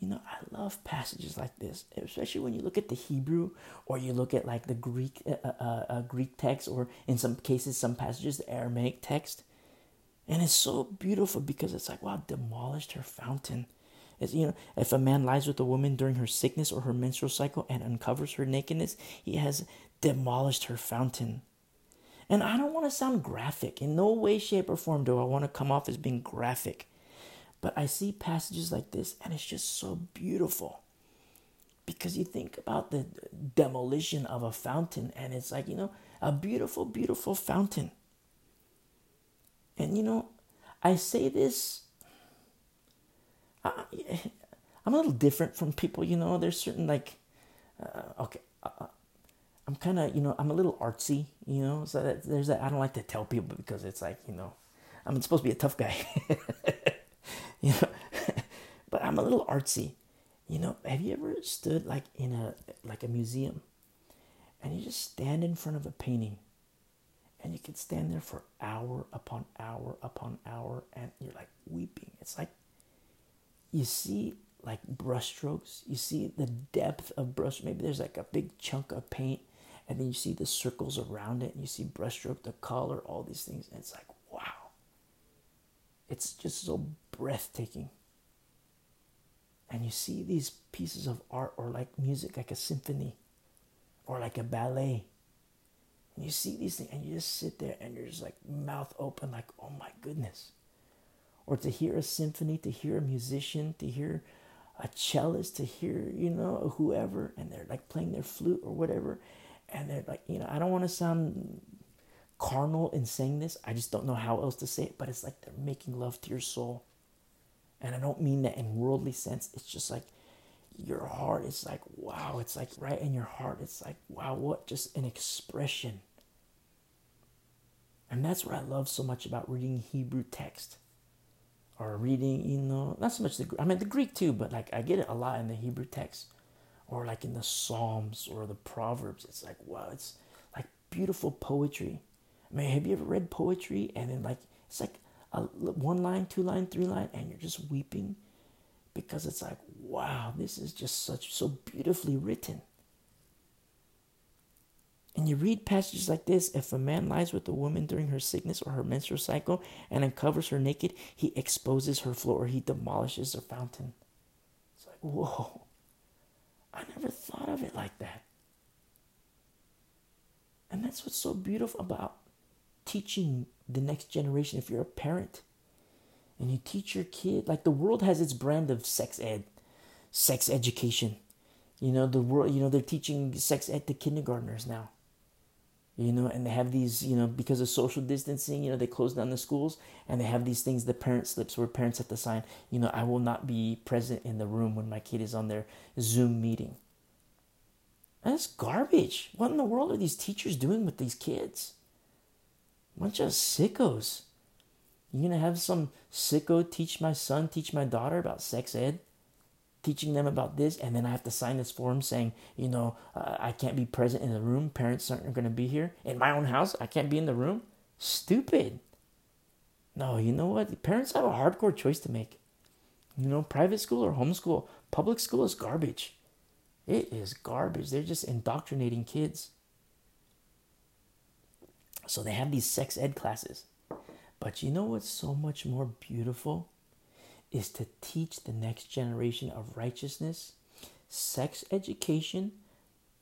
You know, I love passages like this, especially when you look at the Hebrew or you look at like the Greek uh, uh, uh, uh Greek text, or in some cases, some passages, the Aramaic text. And it's so beautiful because it's like, wow, demolished her fountain. It's, you know, if a man lies with a woman during her sickness or her menstrual cycle and uncovers her nakedness, he has demolished her fountain. And I don't want to sound graphic. In no way, shape, or form do I want to come off as being graphic. But I see passages like this and it's just so beautiful. Because you think about the demolition of a fountain and it's like, you know, a beautiful, beautiful fountain. And you know, I say this I, am a little different from people, you know. There's certain like, uh, okay, uh, uh I'm kind of, you know, I'm a little artsy, you know. So that, there's that. I don't like to tell people because it's like, you know, I'm supposed to be a tough guy, you know. but I'm a little artsy, you know. Have you ever stood like in a like a museum, and you just stand in front of a painting, and you can stand there for hour upon hour upon hour, and you're like weeping. It's like you see like brushstrokes. You see the depth of brush. Maybe there's like a big chunk of paint, and then you see the circles around it, and you see brushstroke, the color, all these things, and it's like wow. It's just so breathtaking. And you see these pieces of art, or like music, like a symphony, or like a ballet. And you see these things, and you just sit there, and you're just like mouth open, like oh my goodness or to hear a symphony, to hear a musician, to hear a cellist, to hear, you know, whoever, and they're like playing their flute or whatever. And they're like, you know, I don't want to sound carnal in saying this. I just don't know how else to say it, but it's like they're making love to your soul. And I don't mean that in worldly sense. It's just like your heart is like, wow, it's like right in your heart. It's like, wow, what just an expression. And that's what I love so much about reading Hebrew text or reading, you know, not so much the I mean the Greek too, but like I get it a lot in the Hebrew text, or like in the Psalms or the Proverbs. It's like wow, it's like beautiful poetry. I mean, have you ever read poetry and then like it's like one line, two line, three line, and you're just weeping because it's like wow, this is just such so beautifully written. And you read passages like this if a man lies with a woman during her sickness or her menstrual cycle and uncovers her naked, he exposes her floor he demolishes her fountain. It's like, whoa, I never thought of it like that. And that's what's so beautiful about teaching the next generation. If you're a parent and you teach your kid, like the world has its brand of sex ed, sex education. You know, the world, you know, they're teaching sex ed to kindergartners now you know, and they have these, you know, because of social distancing, you know, they close down the schools and they have these things, the parent slips where parents have to sign, you know, I will not be present in the room when my kid is on their Zoom meeting. That's garbage. What in the world are these teachers doing with these kids? Bunch of sickos. You're gonna have some sicko teach my son, teach my daughter about sex ed? teaching them about this, and then I have to sign this form saying, you know, uh, I can't be present in the room. Parents aren't to be here. In my own house, I can't be in the room. Stupid. No, you know what? Parents have a hardcore choice to make. You know, private school or homeschool, public school is garbage. It is garbage. They're just indoctrinating kids. So they have these sex ed classes. But you know what's so much more beautiful? Is to teach the next generation of righteousness, sex education,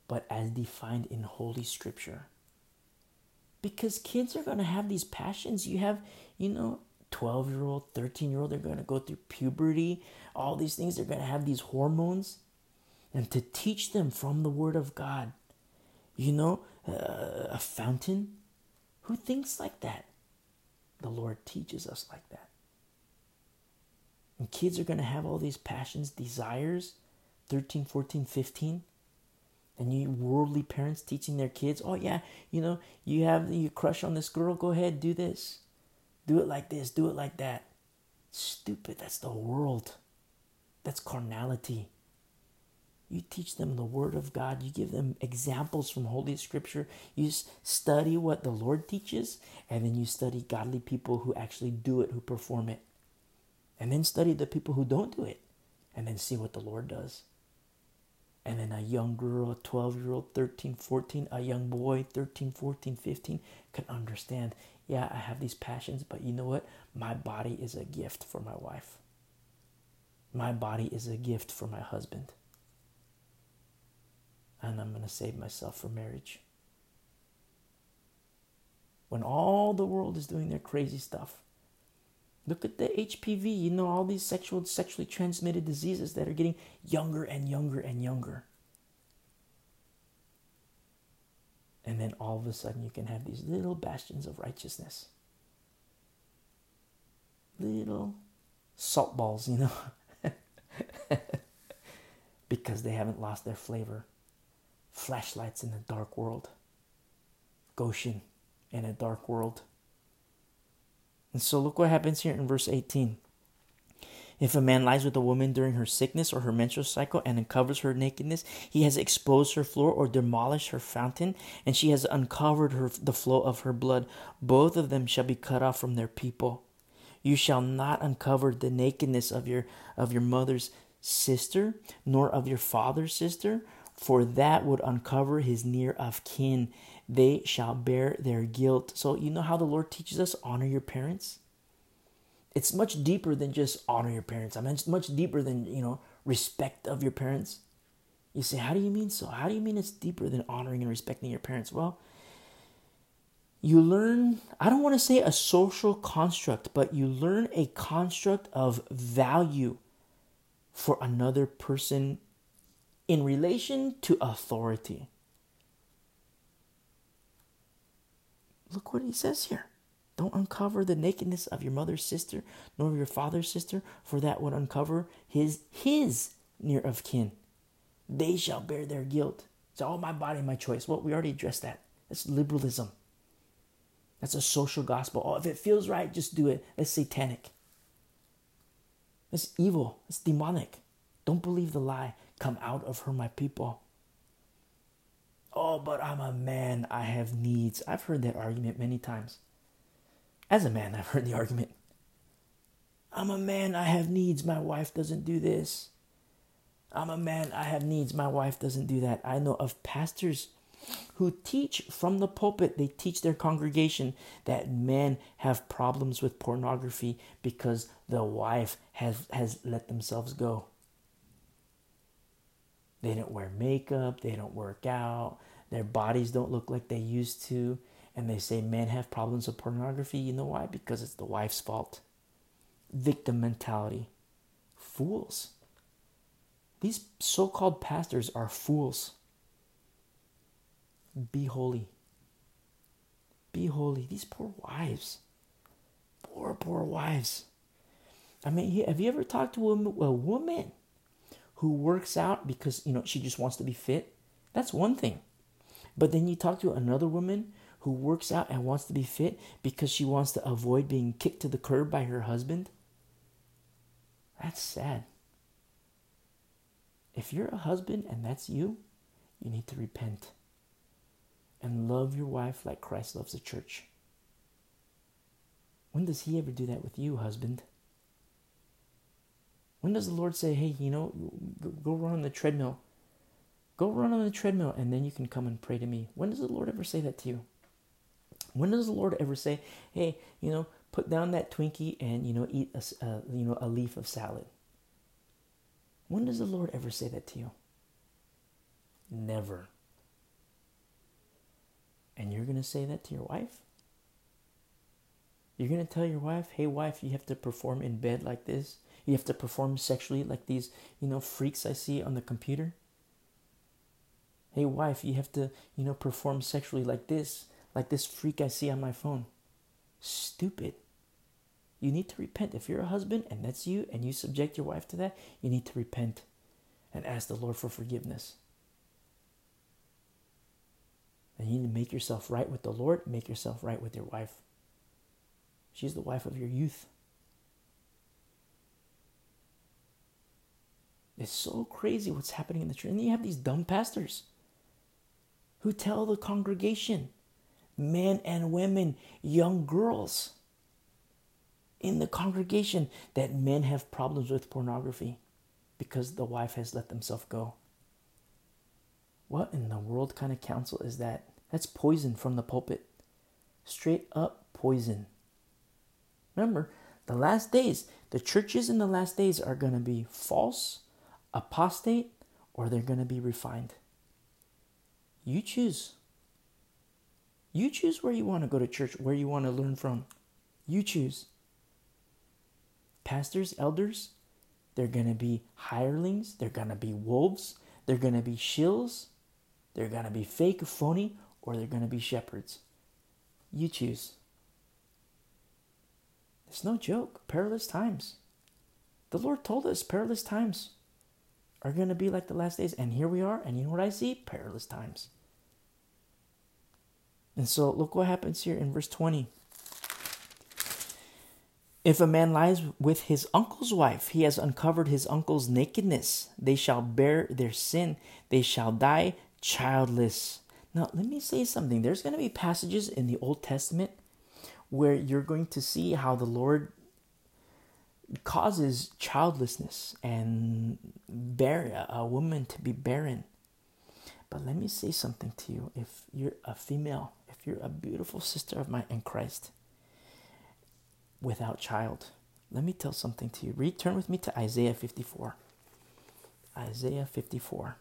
but as defined in Holy Scripture. Because kids are going to have these passions. You have, you know, 12 year old, 13 year old, they're going to go through puberty, all these things. They're going to have these hormones. And to teach them from the Word of God, you know, uh, a fountain. Who thinks like that? The Lord teaches us like that. And kids are going to have all these passions, desires, 13, 14, 15. And you worldly parents teaching their kids, oh yeah, you know, you have you crush on this girl, go ahead, do this. Do it like this, do it like that. Stupid, that's the world. That's carnality. You teach them the Word of God. You give them examples from Holy Scripture. You study what the Lord teaches, and then you study godly people who actually do it, who perform it. And then study the people who don't do it, and then see what the Lord does. And then a young girl, a 12 year old, 13, 14, a young boy, 13, 14, 15, can understand yeah, I have these passions, but you know what? My body is a gift for my wife. My body is a gift for my husband and I'm going to save myself for marriage. When all the world is doing their crazy stuff, look at the HPV, you know, all these sexual, sexually transmitted diseases that are getting younger and younger and younger. And then all of a sudden, you can have these little bastions of righteousness. Little salt balls, you know, because they haven't lost their flavor flashlights in a dark world. Goshen in a dark world. And so look what happens here in verse 18. If a man lies with a woman during her sickness or her menstrual cycle and uncovers her nakedness, he has exposed her floor or demolished her fountain, and she has uncovered her, the flow of her blood. Both of them shall be cut off from their people. You shall not uncover the nakedness of your of your mother's sister, nor of your father's sister, for that would uncover his near of kin. They shall bear their guilt. So, you know how the Lord teaches us honor your parents? It's much deeper than just honor your parents. I mean, it's much deeper than, you know, respect of your parents. You say, how do you mean so? How do you mean it's deeper than honoring and respecting your parents? Well, you learn, I don't want to say a social construct, but you learn a construct of value for another person in relation to authority. Look what he says here. Don't uncover the nakedness of your mother's sister, nor of your father's sister, for that would uncover his his near of kin. They shall bear their guilt. It's all my body, my choice. Well, we already addressed that. That's liberalism. That's a social gospel. Oh, if it feels right, just do it. That's satanic. It's evil. It's demonic. Don't believe the lie. Come out of her, my people. Oh, but I'm a man. I have needs. I've heard that argument many times. As a man, I've heard the argument. I'm a man. I have needs. My wife doesn't do this. I'm a man. I have needs. My wife doesn't do that. I know of pastors who teach from the pulpit, they teach their congregation that men have problems with pornography because the wife has, has let themselves go. They don't wear makeup, they don't work out, their bodies don't look like they used to. And they say men have problems with pornography. You know why? Because it's the wife's fault. Victim mentality. Fools. These so called pastors are fools. Be holy. Be holy. These poor wives. Poor, poor wives. I mean, have you ever talked to a, a woman who works out because you know she just wants to be fit, that's one thing. But then you talk to another woman who works out and wants to be fit because she wants to avoid being kicked to the curb by her husband. That's sad. If you're a husband and that's you, you need to repent and love your wife like Christ loves the church. When does he ever do that with you, husband? When does the Lord say, hey, you know, go run on the treadmill? Go run on the treadmill and then you can come and pray to me. When does the Lord ever say that to you? When does the Lord ever say, hey, you know, put down that Twinkie and, you know, eat a, uh, you know, a leaf of salad? When does the Lord ever say that to you? Never. And you're going to say that to your wife? You're going to tell your wife, hey, wife, you have to perform in bed like this? You have to perform sexually like these, you know, freaks I see on the computer? Hey, wife, you have to, you know, perform sexually like this, like this freak I see on my phone. Stupid. You need to repent. If you're a husband and that's you and you subject your wife to that, you need to repent and ask the Lord for forgiveness. And you need to make yourself right with the Lord, make yourself right with your wife. She's the wife of your youth. It's so crazy what's happening in the church. And you have these dumb pastors who tell the congregation, men and women, young girls in the congregation, that men have problems with pornography because the wife has let themselves go. What in the world kind of counsel is that? That's poison from the pulpit. Straight up poison. Remember, the last days, the churches in the last days are going to be false, apostate, or they're going to be refined. You choose. You choose where you want to go to church, where you want to learn from. You choose. Pastors, elders, they're going to be hirelings, they're going to be wolves, they're going to be shills, they're going to be fake, phony, or they're going to be shepherds. You choose. It's no joke. Perilous times. The Lord told us perilous times are going to be like the last days. And here we are. And you know what I see? Perilous times. And so look what happens here in verse 20. If a man lies with his uncle's wife, he has uncovered his uncle's nakedness. They shall bear their sin. They shall die childless. Now, let me say something. There's going to be passages in the Old Testament where you're going to see how the Lord causes childlessness and bear a woman to be barren. But let me say something to you. If you're a female, if you're a beautiful sister of mine in Christ, without child, let me tell something to you. Return with me to Isaiah 54. Isaiah 54.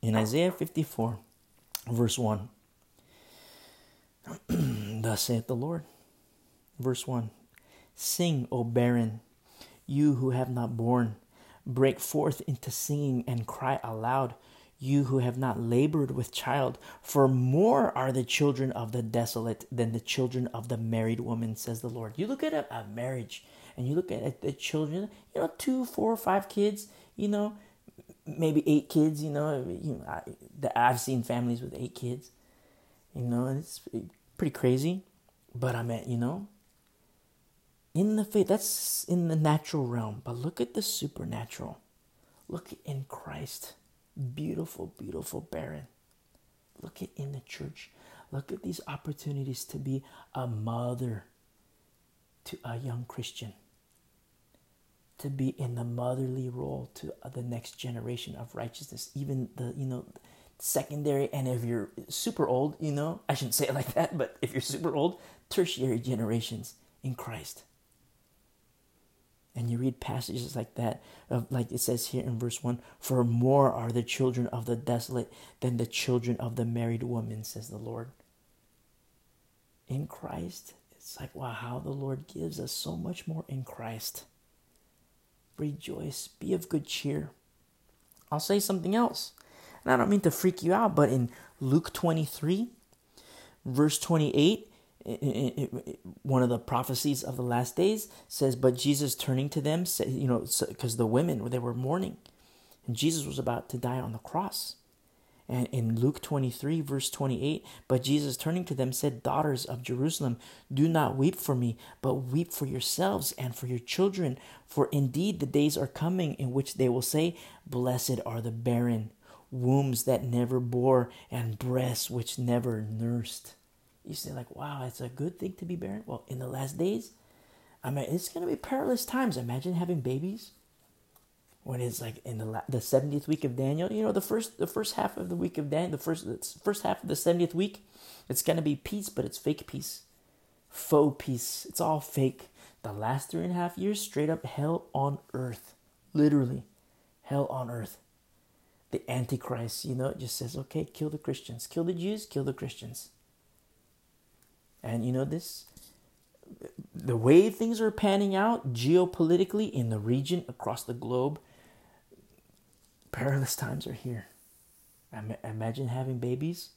In Isaiah 54, verse 1, Thus saith the Lord. Verse 1 Sing, O barren, you who have not borne. Break forth into singing and cry aloud, you who have not labored with child. For more are the children of the desolate than the children of the married woman, says the Lord. You look at a, marriage and you look at the children, you know, two, four, five kids, you know, maybe eight kids, you know. You know I, I've seen families with eight kids, you know, it's pretty crazy. But I mean, you know, in the faith, that's in the natural realm. But look at the supernatural. Look in Christ. Beautiful, beautiful barren. Look at in the church. Look at these opportunities to be a mother to a young Christian. To be in the motherly role to the next generation of righteousness. Even the, you know, secondary, and if you're super old, you know, I shouldn't say it like that, but if you're super old, tertiary generations in Christ. And you read passages like that, of, like it says here in verse 1 For more are the children of the desolate than the children of the married woman, says the Lord. In Christ, it's like, wow, how the Lord gives us so much more in Christ. Rejoice, be of good cheer. I'll say something else. And I don't mean to freak you out, but in Luke 23, verse 28, one of the prophecies of the last days says, But Jesus turning to them said, you know, because the women, they were mourning, and Jesus was about to die on the cross. And in Luke 23, verse 28, but Jesus turning to them said, Daughters of Jerusalem, do not weep for me, but weep for yourselves and for your children. For indeed the days are coming in which they will say, Blessed are the barren, wombs that never bore, and breasts which never nursed. You say, like, wow, it's a good thing to be barren. Well, in the last days, I mean, it's going to be perilous times. Imagine having babies when it's like in the the 70th week of Daniel, you know, the first the first half of the week of Daniel, the first the first half of the 70th week, it's going to be peace, but it's fake peace. Faux peace. It's all fake. The last three and a half years, straight up hell on earth. Literally. Hell on earth. The Antichrist, you know, just says, okay, kill the Christians. Kill the Jews, kill the Christians. And you know this? The way things are panning out geopolitically in the region across the globe, perilous times are here. Imagine having babies.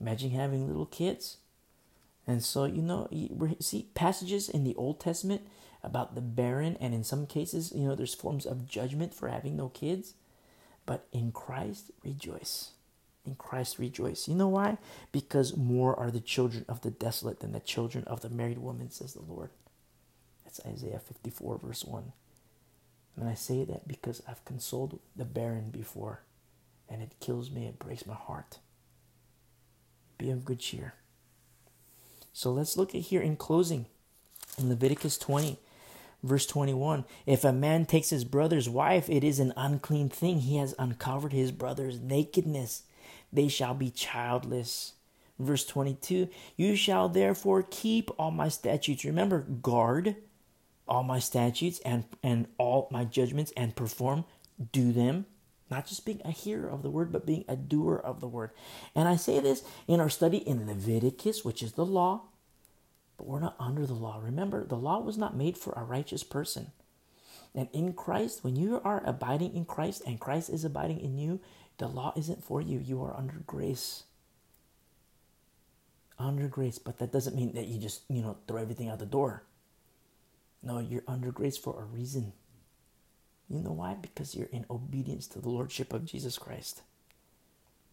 Imagine having little kids. And so, you know, we see passages in the Old Testament about the barren, and in some cases, you know, there's forms of judgment for having no kids. But in Christ, rejoice. In Christ, rejoice. You know why? Because more are the children of the desolate than the children of the married woman, says the Lord. That's Isaiah 54, verse 1. And I say that because I've consoled the barren before, and it kills me, it breaks my heart. Be of good cheer. So let's look at here in closing in Leviticus 20, verse 21. If a man takes his brother's wife, it is an unclean thing. He has uncovered his brother's nakedness. They shall be childless. Verse 22 You shall therefore keep all my statutes. Remember, guard all my statutes and, and all my judgments and perform, do them. Not just being a hearer of the word, but being a doer of the word. And I say this in our study in Leviticus, which is the law, but we're not under the law. Remember, the law was not made for a righteous person. And in Christ, when you are abiding in Christ and Christ is abiding in you, the law isn't for you. You are under grace. Under grace. But that doesn't mean that you just, you know, throw everything out the door. No, you're under grace for a reason. You know why? Because you're in obedience to the Lordship of Jesus Christ.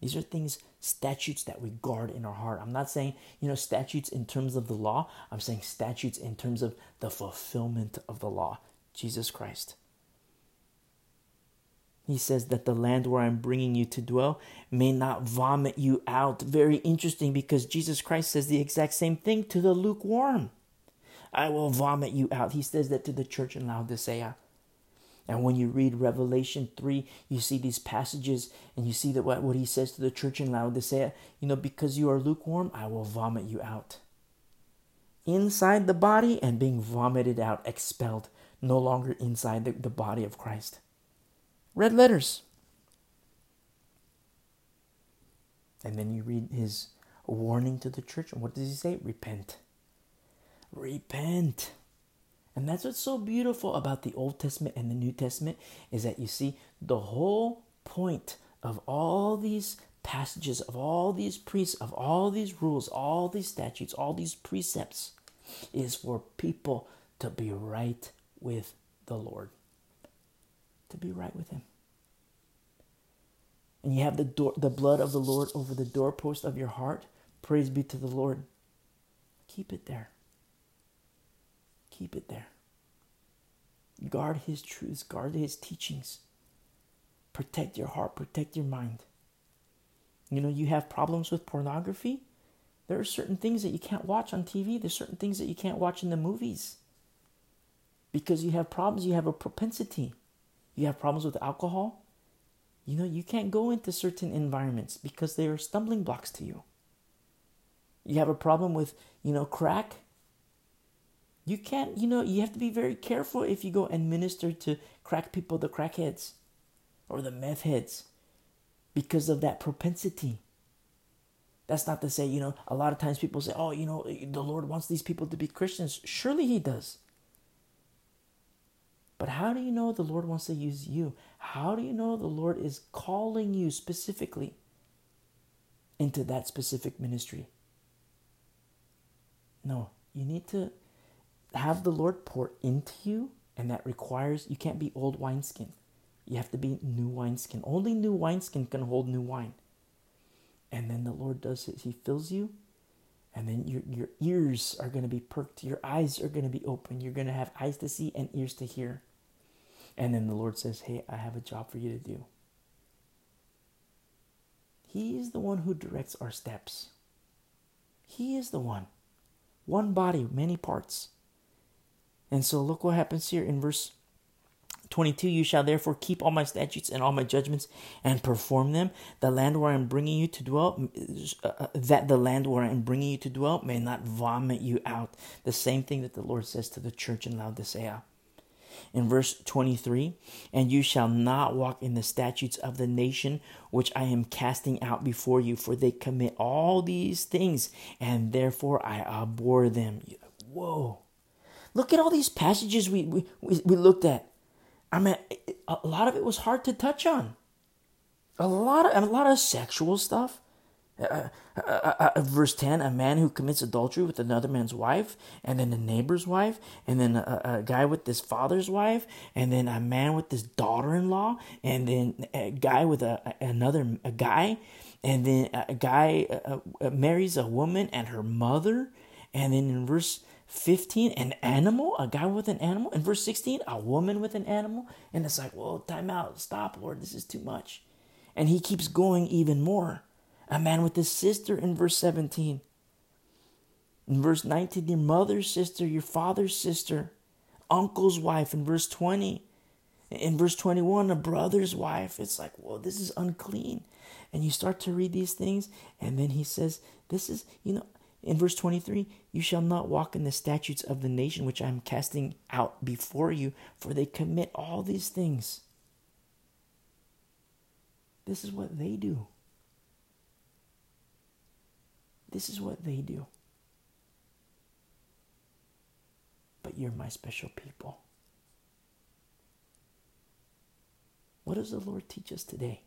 These are things, statutes that we guard in our heart. I'm not saying, you know, statutes in terms of the law. I'm saying statutes in terms of the fulfillment of the law, Jesus Christ. He says that the land where I'm bringing you to dwell may not vomit you out. Very interesting because Jesus Christ says the exact same thing to the lukewarm. I will vomit you out. He says that to the church in Laodicea. And when you read Revelation 3, you see these passages and you see that what, what he says to the church in Laodicea, you know, because you are lukewarm, I will vomit you out. Inside the body and being vomited out, expelled, no longer inside the, the body of Christ. Red letters. And then you read his warning to the church. And what does he say? Repent. Repent. And that's what's so beautiful about the Old Testament and the New Testament is that you see the whole point of all these passages, of all these priests, of all these rules, all these statutes, all these precepts is for people to be right with the Lord. To be right with Him. And you have the door, the blood of the Lord over the doorpost of your heart. Praise be to the Lord. Keep it there. Keep it there. Guard His truths, guard His teachings. Protect your heart, protect your mind. You know, you have problems with pornography. There are certain things that you can't watch on TV, there's certain things that you can't watch in the movies. Because you have problems, you have a propensity. You have problems with alcohol. You know, you can't go into certain environments because they are stumbling blocks to you. You have a problem with, you know, crack. You can't, you know, you have to be very careful if you go and minister to crack people, the crackheads or the meth heads, because of that propensity. That's not to say, you know, a lot of times people say, oh, you know, the Lord wants these people to be Christians. Surely He does. But how do you know the Lord wants to use you? How do you know the Lord is calling you specifically into that specific ministry? No, you need to have the Lord pour into you, and that requires you can't be old wineskin. You have to be new wineskin. Only new wineskin can hold new wine. And then the Lord does it. He fills you. And then your, your ears are going to be perked. Your eyes are going to be open. You're going to have eyes to see and ears to hear. And then the Lord says, Hey, I have a job for you to do. He is the one who directs our steps. He is the one. One body, many parts. And so look what happens here in verse 22 You shall therefore keep all my statutes and all my judgments and perform them. The land where I am bringing you to dwell, uh, uh, that the land where I am bringing you to dwell may not vomit you out. The same thing that the Lord says to the church in Laodicea. In verse 23, and you shall not walk in the statutes of the nation which I am casting out before you, for they commit all these things, and therefore I abhor them. Whoa. Look at all these passages we, we, we looked at. I mean, a lot of it was hard to touch on. A lot of a lot of sexual stuff. Uh, uh, uh, uh, verse 10 a man who commits adultery with another man's wife and then a neighbor's wife and then a, a guy with his father's wife and then a man with his daughter-in-law and then a guy with a, another a guy and then a guy uh, uh, marries a woman and her mother and then in verse 15 an animal? A guy with an animal? In verse 16 a woman with an animal? And it's like well time out. Stop lord. This is too much. And he keeps going even more. A man with his sister in verse 17 in verse 19 your mother's sister your father's sister uncle's wife. In verse 20 in verse 21 a brother's wife. It's like well this is unclean. And you start to read these things and then he says this is you know in verse 23, you shall not walk in the statutes of the nation which I am casting out before you, for they commit all these things. This is what they do. This is what they do. But you're my special people. What does the Lord teach us today?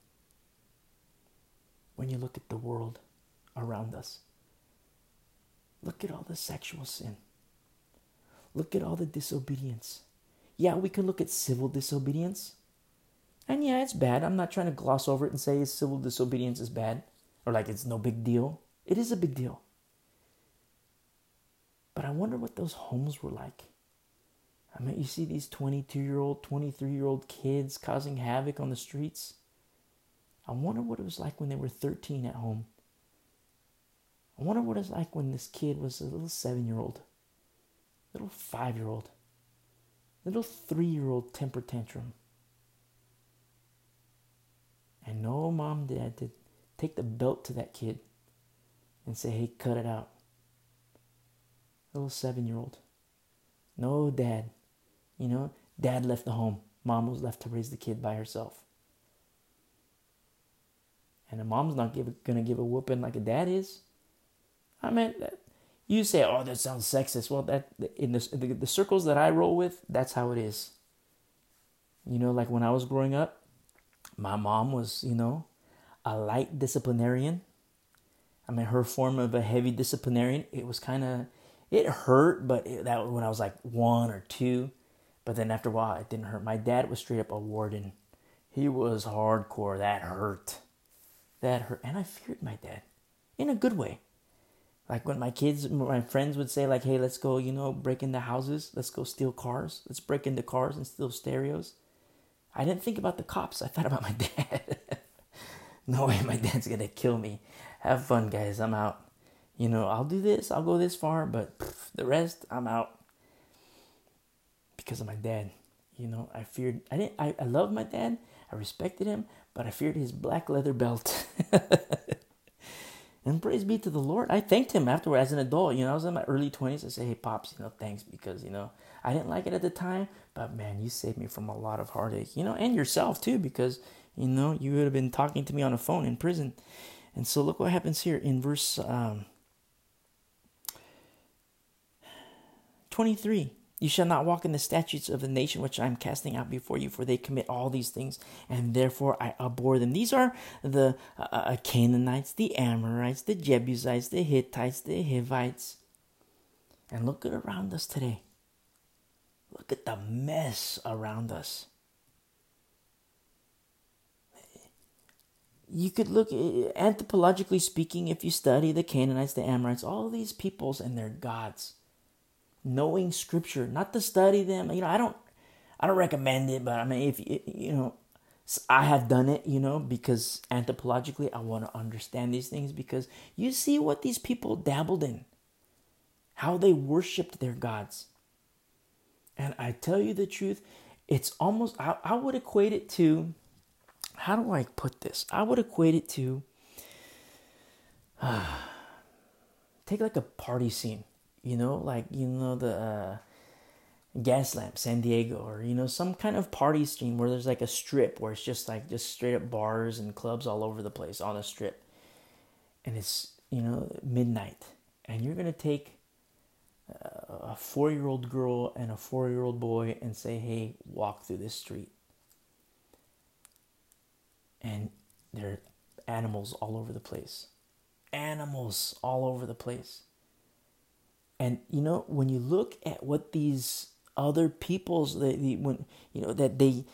When you look at the world around us, Look at all the sexual sin. Look at all the disobedience. Yeah, we can look at civil disobedience. And yeah, it's bad. I'm not trying to gloss over it and say civil disobedience is bad or like it's no big deal. It is a big deal. But I wonder what those homes were like. I mean, you see these 22 year old, 23 year old kids causing havoc on the streets. I wonder what it was like when they were 13 at home. I wonder what it's like when this kid was a little seven year old, little five year old, little three year old temper tantrum. And no mom dad to take the belt to that kid and say, hey, cut it out. Little seven year old. No dad. You know, dad left the home. Mom was left to raise the kid by herself. And a mom's not gonna give a whooping like a dad is. I mean, you say, "Oh, that sounds sexist." Well, that in the, the, the circles that I roll with, that's how it is. You know, like when I was growing up, my mom was, you know, a light disciplinarian. I mean, her form of a heavy disciplinarian. It was kind of, it hurt, but it, that when I was like one or two, but then after a while, it didn't hurt. My dad was straight up a warden. He was hardcore. That hurt. That hurt, and I feared my dad, in a good way. Like when my kids, my friends would say, like, "Hey, let's go, you know, break into houses. Let's go steal cars. Let's break into cars and steal stereos." I didn't think about the cops. I thought about my dad. no way, my dad's gonna kill me. Have fun, guys. I'm out. You know, I'll do this. I'll go this far, but pff, the rest, I'm out because of my dad. You know, I feared. I didn't. I, I loved my dad. I respected him, but I feared his black leather belt. And praise be to the Lord. I thanked him afterward as an adult. You know, I was in my early 20s. I say, hey, Pops, you know, thanks because, you know, I didn't like it at the time, but man, you saved me from a lot of heartache, you know, and yourself too, because, you know, you would have been talking to me on a phone in prison. And so look what happens here in verse um, 23. You shall not walk in the statutes of the nation which I am casting out before you, for they commit all these things, and therefore I abhor them. These are the uh, uh, Canaanites, the Amorites, the Jebusites, the Hittites, the Hivites. And look at around us today. Look at the mess around us. you could look eh, anthropologically speaking if you study the Canaanites, the Amorites, all these peoples and their gods. Knowing scripture, not to study them. You know, I don't I don't recommend it, but I mean if you know I have done it, you know, because anthropologically I want to understand these things because you see what these people dabbled in. How they worshiped their gods. And I tell you the truth, it's almost I, I would equate it to how do I put this? I would equate it to uh, take like a party scene, you know, like you know the uh, Gaslamp, San Diego, or you know some kind of party scene where there's like a strip where it's just like just straight up bars and clubs all over the place on a strip, and it's you know midnight, and you're gonna take a four year old girl and a four year old boy and say, hey, walk through this street and there are animals all over the place. Animals all over the place. And you know, when you look at what these other peoples that the, when you know that they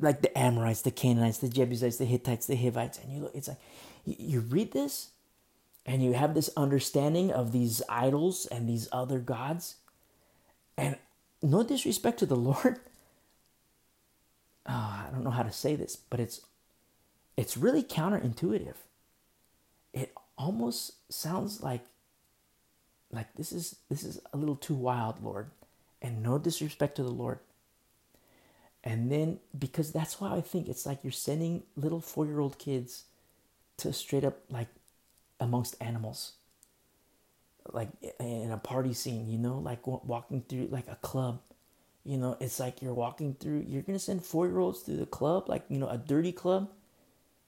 like the Amorites, the Canaanites, the Jebusites, the Hittites, the Hivites, and you look, it's like you, you read this and you have this understanding of these idols and these other gods, and no disrespect to the Lord. Oh, I don't know how to say this, but it's it's really counterintuitive. It almost sounds like like this is this is a little too wild, Lord. And no disrespect to the Lord. And then because that's why I think it's like you're sending little 4-year-old kids to straight up like amongst animals. Like in a party scene, you know, like walking through like a club. You know, it's like you're walking through, you're to send 4-year-olds through the club, like, you know, a dirty club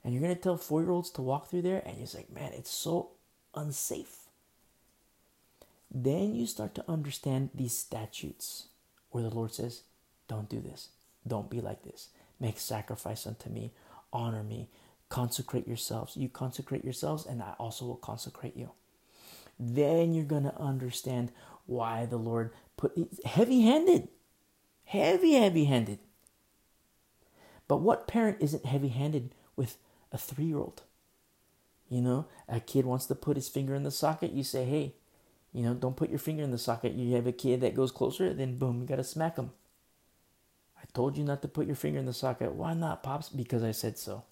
and you're to tell four year olds to walk through there, and you're like, man, it's so unsafe. Then you start to understand these statutes where the Lord says, don't do this. Don't be like this. Make sacrifice unto me. Honor me. Consecrate yourselves. You consecrate yourselves, and I also will consecrate you. Then you're going to understand why the Lord put heavy handed. Heavy, heavy handed. But what parent isn't heavy handed with a three year old. You know, a kid wants to put his finger in the socket, you say, hey, you know, don't put your finger in the socket. You have a kid that goes closer, then boom, you got to smack him. I told you not to put your finger in the socket. Why not, Pops? Because I said so.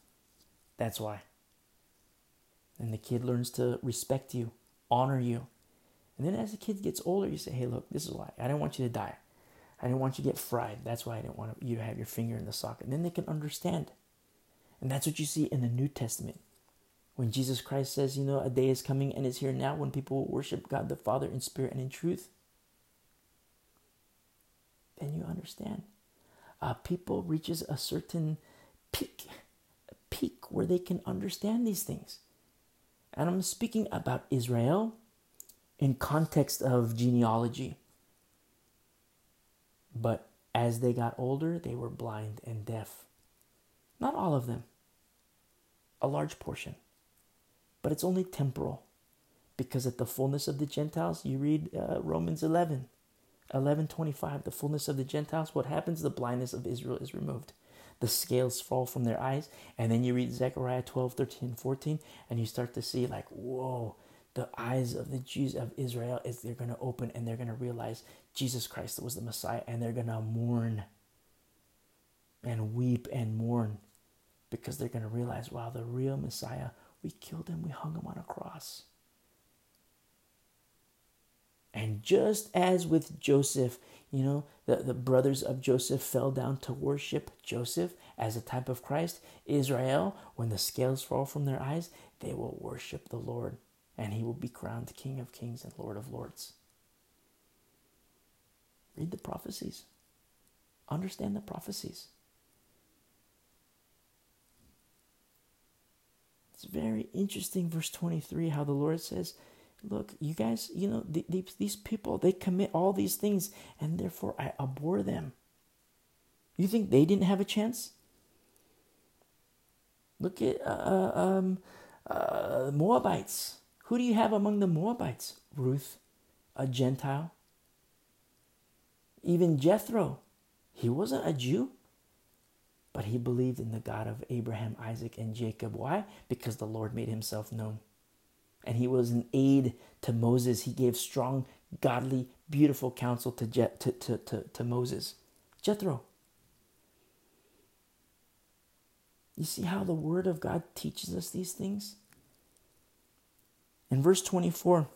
That's why. And the kid learns to respect you, honor you. And then as the kid gets older, you say, hey, look, this is why. I didn't want you to die. I didn't want you to get fried. That's why I didn't want you to have your finger in the socket. And then they can understand. And that's what you see in the New Testament. When Jesus Christ says, you know, a day is coming and is here now when people will worship God the Father in spirit and in truth, then you understand. Uh, people reaches a certain peak, a peak where they can understand these things. And I'm speaking about Israel in context of genealogy. But as they got older, they were blind and deaf. Not all of them a large portion. But it's only temporal. Because at the fullness of the Gentiles, you read uh, Romans 11, 11 25, the fullness of the Gentiles, what happens? The blindness of Israel is removed. The scales fall from their eyes. And then you read Zechariah 12, 13, 14, and you start to see, like, whoa, the eyes of the Jews of Israel is they're going to open and they're going to realize Jesus Christ was the Messiah and they're going to mourn and weep and mourn because they're going to realize, wow, the real Messiah, we killed him, we hung him on a cross. And just as with Joseph, you know, the, the brothers of Joseph fell down to worship Joseph as a type of Christ, Israel, when the scales fall from their eyes, they will worship the Lord, and he will be crowned King of kings and Lord of lords. Read the prophecies, understand the prophecies. It's very interesting, verse 23, how the Lord says, Look, you guys, you know, these, these people, they commit all these things, and therefore I abhor them. You think they didn't have a chance? Look at uh, uh, um, uh, Moabites. Who do you have among the Moabites? Ruth, a Gentile. Even Jethro, he wasn't a Jew. But he believed in the God of Abraham, Isaac, and Jacob. Why? Because the Lord made himself known. And he was an aid to Moses. He gave strong, godly, beautiful counsel to, Je- to, to, to, to Moses. Jethro. You see how the Word of God teaches us these things? In verse 24,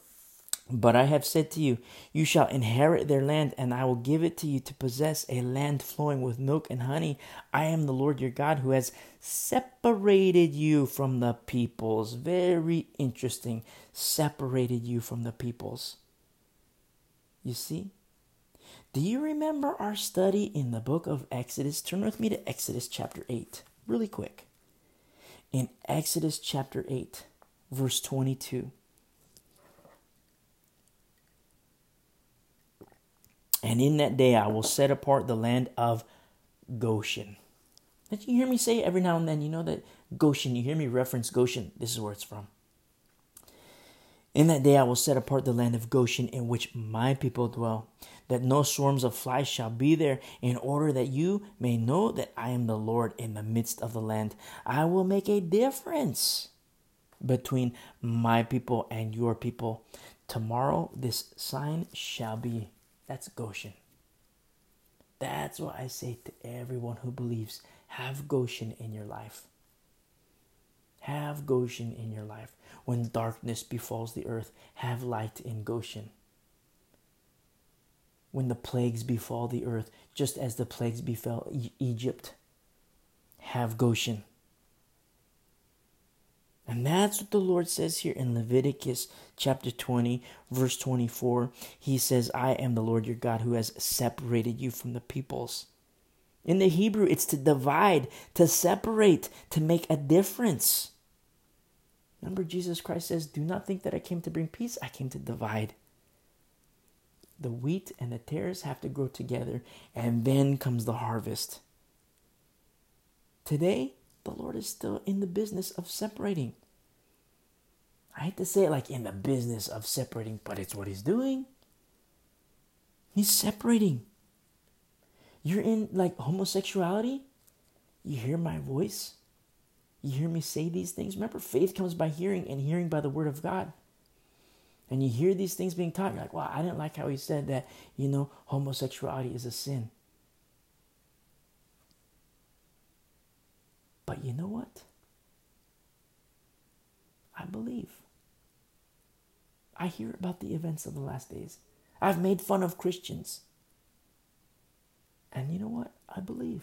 but I have said to you, you shall inherit their land, and I will give it to you to possess a land flowing with milk and honey. I am the Lord your God who has separated you from the peoples. Very interesting. Separated you from the peoples. You see? Do you remember our study in the book of Exodus? Turn with me to Exodus chapter 8, really quick. In Exodus chapter 8, verse 22. And in that day I will set apart the land of Goshen. Did you hear me say every now and then? You know that Goshen, you hear me reference Goshen. This is where it's from. In that day I will set apart the land of Goshen in which my people dwell, that no swarms of flies shall be there, in order that you may know that I am the Lord in the midst of the land. I will make a difference between my people and your people. Tomorrow this sign shall be that's Goshen. That's what I say to everyone who believes. Have Goshen in your life. Have Goshen in your life. When darkness befalls the earth, have light in Goshen. When the plagues befall the earth, just as the plagues befell Egypt, have Goshen. And that's what the Lord says here in Leviticus chapter 20, verse 24. He says, I am the Lord your God who has separated you from the peoples. In the Hebrew, it's to divide, to separate, to make a difference. Remember, Jesus Christ says, Do not think that I came to bring peace, I came to divide. The wheat and the tares have to grow together, and then comes the harvest. Today, the Lord is still in the business of separating. I hate to say it like in the business of separating, but it's what He's doing. He's separating. You're in like homosexuality. You hear my voice. You hear me say these things. Remember, faith comes by hearing, and hearing by the word of God. And you hear these things being taught, you're like, wow, I didn't like how he said that, you know, homosexuality is a sin. But you know what? I believe. I hear about the events of the last days. I've made fun of Christians. And you know what? I believe.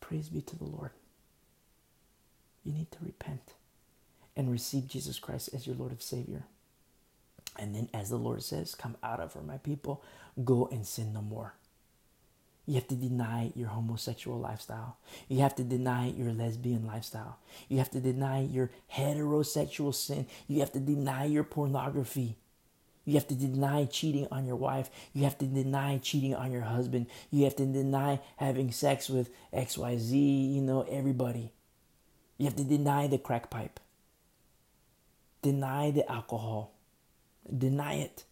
Praise be to the Lord. You need to repent and receive Jesus Christ as your Lord and Savior. And then, as the Lord says, come out of her, my people, go and sin no more. You have to deny your homosexual lifestyle. You have to deny your lesbian lifestyle. You have to deny your heterosexual sin. You have to deny your pornography. You have to deny cheating on your wife. You have to deny cheating on your husband. You have to deny having sex with XYZ, you know, everybody. You have to deny the crack pipe. Deny the alcohol. Deny it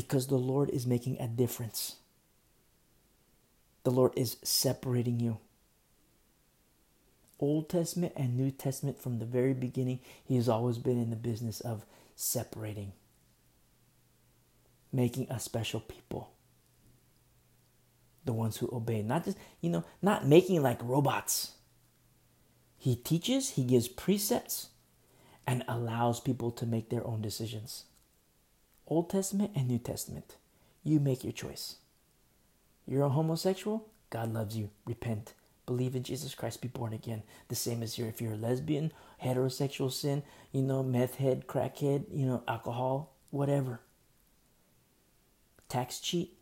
because the Lord is making a difference. The Lord is separating you. Old Testament and New Testament, from the very beginning, He has always been in the business of separating, making a special people. The ones who obey, not just, you know, not making like robots. He teaches, He gives precepts, and allows people to make their own decisions. Old Testament and New Testament. You make your choice. You're a homosexual? God loves you. Repent. Believe in Jesus Christ. Be born again. The same as here. If you're a lesbian, heterosexual sin, you know, meth head, crackhead, you know, alcohol, whatever. Tax cheat.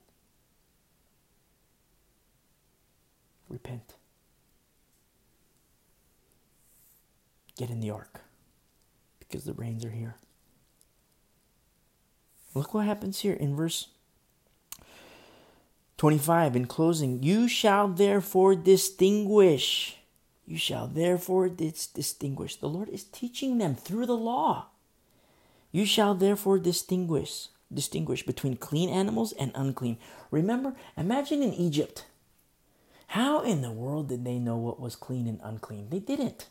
Repent. Get in the ark because the rains are here. Look what happens here in verse 25 in closing. You shall therefore distinguish. You shall therefore dis- distinguish. The Lord is teaching them through the law. You shall therefore distinguish distinguish between clean animals and unclean. Remember, imagine in Egypt. How in the world did they know what was clean and unclean? They didn't.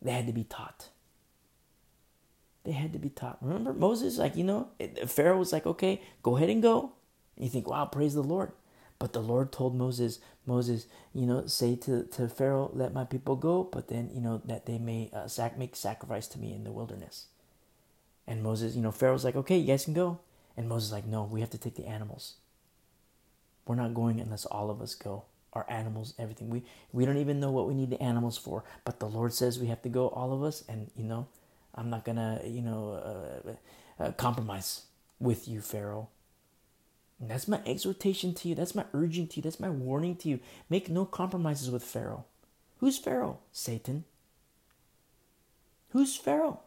They had to be taught. They had to be taught. Remember Moses, like, you know, Pharaoh was like, okay, go ahead and go. And you think, wow, praise the Lord. But the Lord told Moses, Moses, you know, say to, to Pharaoh, let my people go, but then, you know, that they may uh, sac- make sacrifice to me in the wilderness. And Moses, you know, Pharaoh's like, okay, you guys can go. And Moses like, no, we have to take the animals. We're not going unless all of us go. Our animals, everything. We we don't even know what we need the animals for, but the Lord says we have to go, all of us. And you know, I'm not gonna, you know, uh, uh, compromise with you, Pharaoh. And that's my exhortation to you. That's my urging to you. That's my warning to you. Make no compromises with Pharaoh. Who's Pharaoh? Satan. Who's Pharaoh?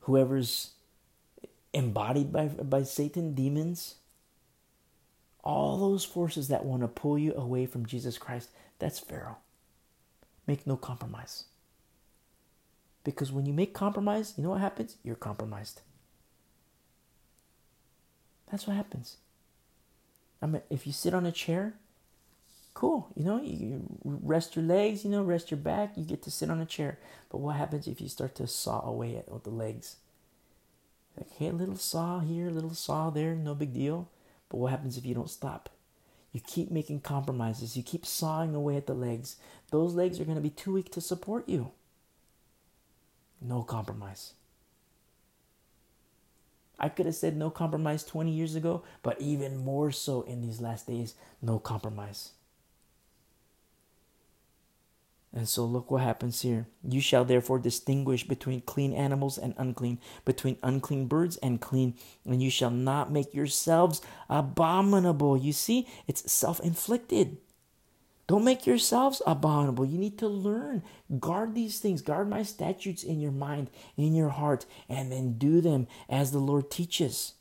Whoever's embodied by, by Satan, demons, all those forces that want to pull you away from Jesus Christ, that's Pharaoh. Make no compromise. Because when you make compromise, you know what happens? You're compromised. That's what happens. I mean, if you sit on a chair, cool. You know, you rest your legs, you know, rest your back, you get to sit on a chair. But what happens if you start to saw away at with the legs? Like, hey, a little saw here, a little saw there, no big deal. But what happens if you don't stop? You keep making compromises. You keep sawing away at the legs. Those legs are going to be too weak to support you. No compromise. I could have said no compromise 20 years ago, but even more so in these last days, no compromise. And so look what happens here. You shall therefore distinguish between clean animals and unclean, between unclean birds and clean, and you shall not make yourselves abominable. You see, it's self inflicted. Don't make yourselves abominable. You need to learn. Guard these things. Guard my statutes in your mind, in your heart, and then do them as the Lord teaches.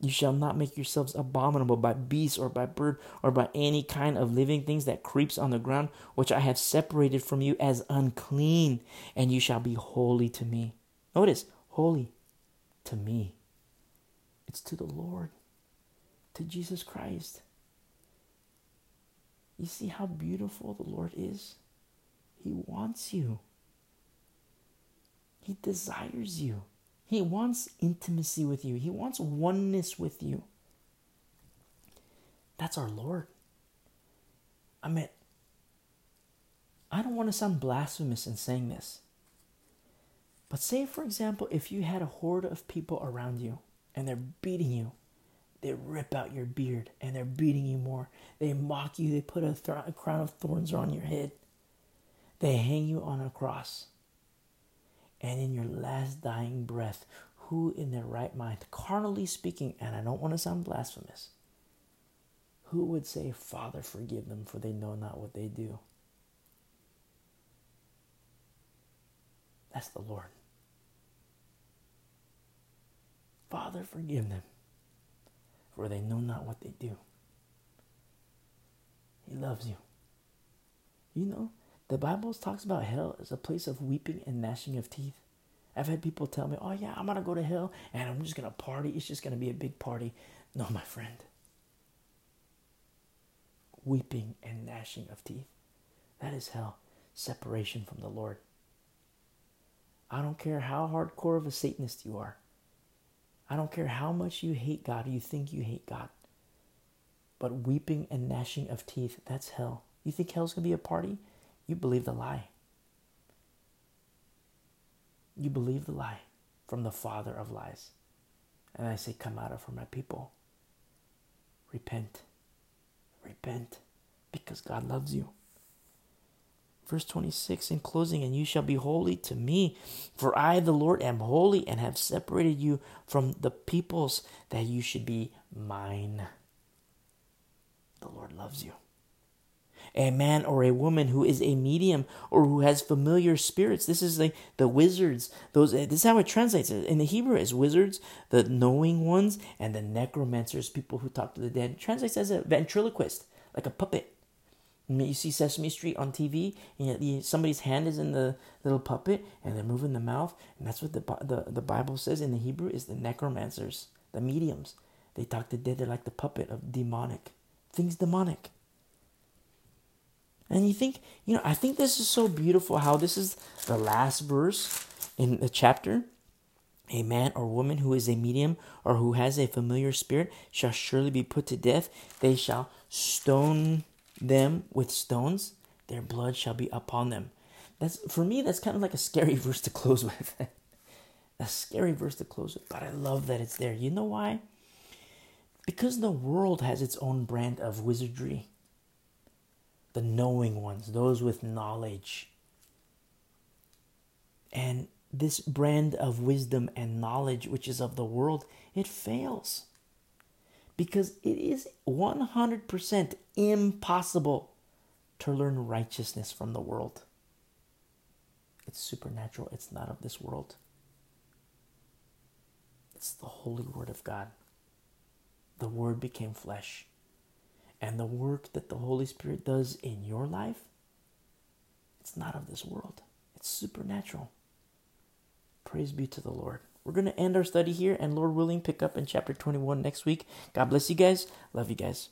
You shall not make yourselves abominable by beast or by bird or by any kind of living things that creeps on the ground, which I have separated from you as unclean, and you shall be holy to me. Notice, holy to me. It's to the Lord, to Jesus Christ. You see how beautiful the Lord is? He wants you. He desires you. He wants intimacy with you. He wants oneness with you. That's our Lord. I mean, I don't want to sound blasphemous in saying this. But say, for example, if you had a horde of people around you and they're beating you they rip out your beard and they're beating you more. They mock you. They put a, th- a crown of thorns on your head. They hang you on a cross. And in your last dying breath, who in their right mind, carnally speaking, and I don't want to sound blasphemous, who would say, Father, forgive them, for they know not what they do? That's the Lord. Father, forgive them, for they know not what they do. He loves you. You know, the Bible talks about hell as a place of weeping and gnashing of teeth. I've had people tell me, oh, yeah, I'm going to go to hell and I'm just going to party. It's just going to be a big party. No, my friend. Weeping and gnashing of teeth. That is hell. Separation from the Lord. I don't care how hardcore of a Satanist you are. I don't care how much you hate God you think you hate God. But weeping and gnashing of teeth, that's hell. You think hell's going to be a party? You believe the lie. You believe the lie from the father of lies. And I say, Come out of for my people. Repent. Repent because God loves you. Verse 26 in closing, and you shall be holy to me, for I, the Lord, am holy and have separated you from the peoples that you should be mine. The Lord loves you. A man or a woman who is a medium or who has familiar spirits. This is like the wizards. Those this is how it translates in the Hebrew as wizards, the knowing ones, and the necromancers, people who talk to the dead. It translates as a ventriloquist, like a puppet You see Sesame Street on TV, and somebody's hand is in the little puppet, and they're moving the mouth, and that's what the, the, the Bible says in the Hebrew is the necromancers, the mediums. They talk to dead, they're like the puppet of demonic. Things demonic. And you think, you know, I think this is so beautiful how this is the last verse in the chapter. A man or woman who is a medium or who has a familiar spirit shall surely be put to death. They shall stone them with stones. Their blood shall be upon them. That's for me. That's kind of like a scary verse to close with. a scary verse to close with, but I love that it's there. You know why? Because the world has its own brand of wizardry. The knowing ones, those with knowledge. And this brand of wisdom and knowledge, which is of the world, it fails. Because it is 100% impossible to learn righteousness from the world. It's supernatural, it's not of this world. It's the holy word of God. The word became flesh. And the work that the Holy Spirit does in your life, it's not of this world. It's supernatural. Praise be to the Lord. We're going to end our study here and Lord willing pick up in chapter 21 next week. God bless you guys. Love you guys.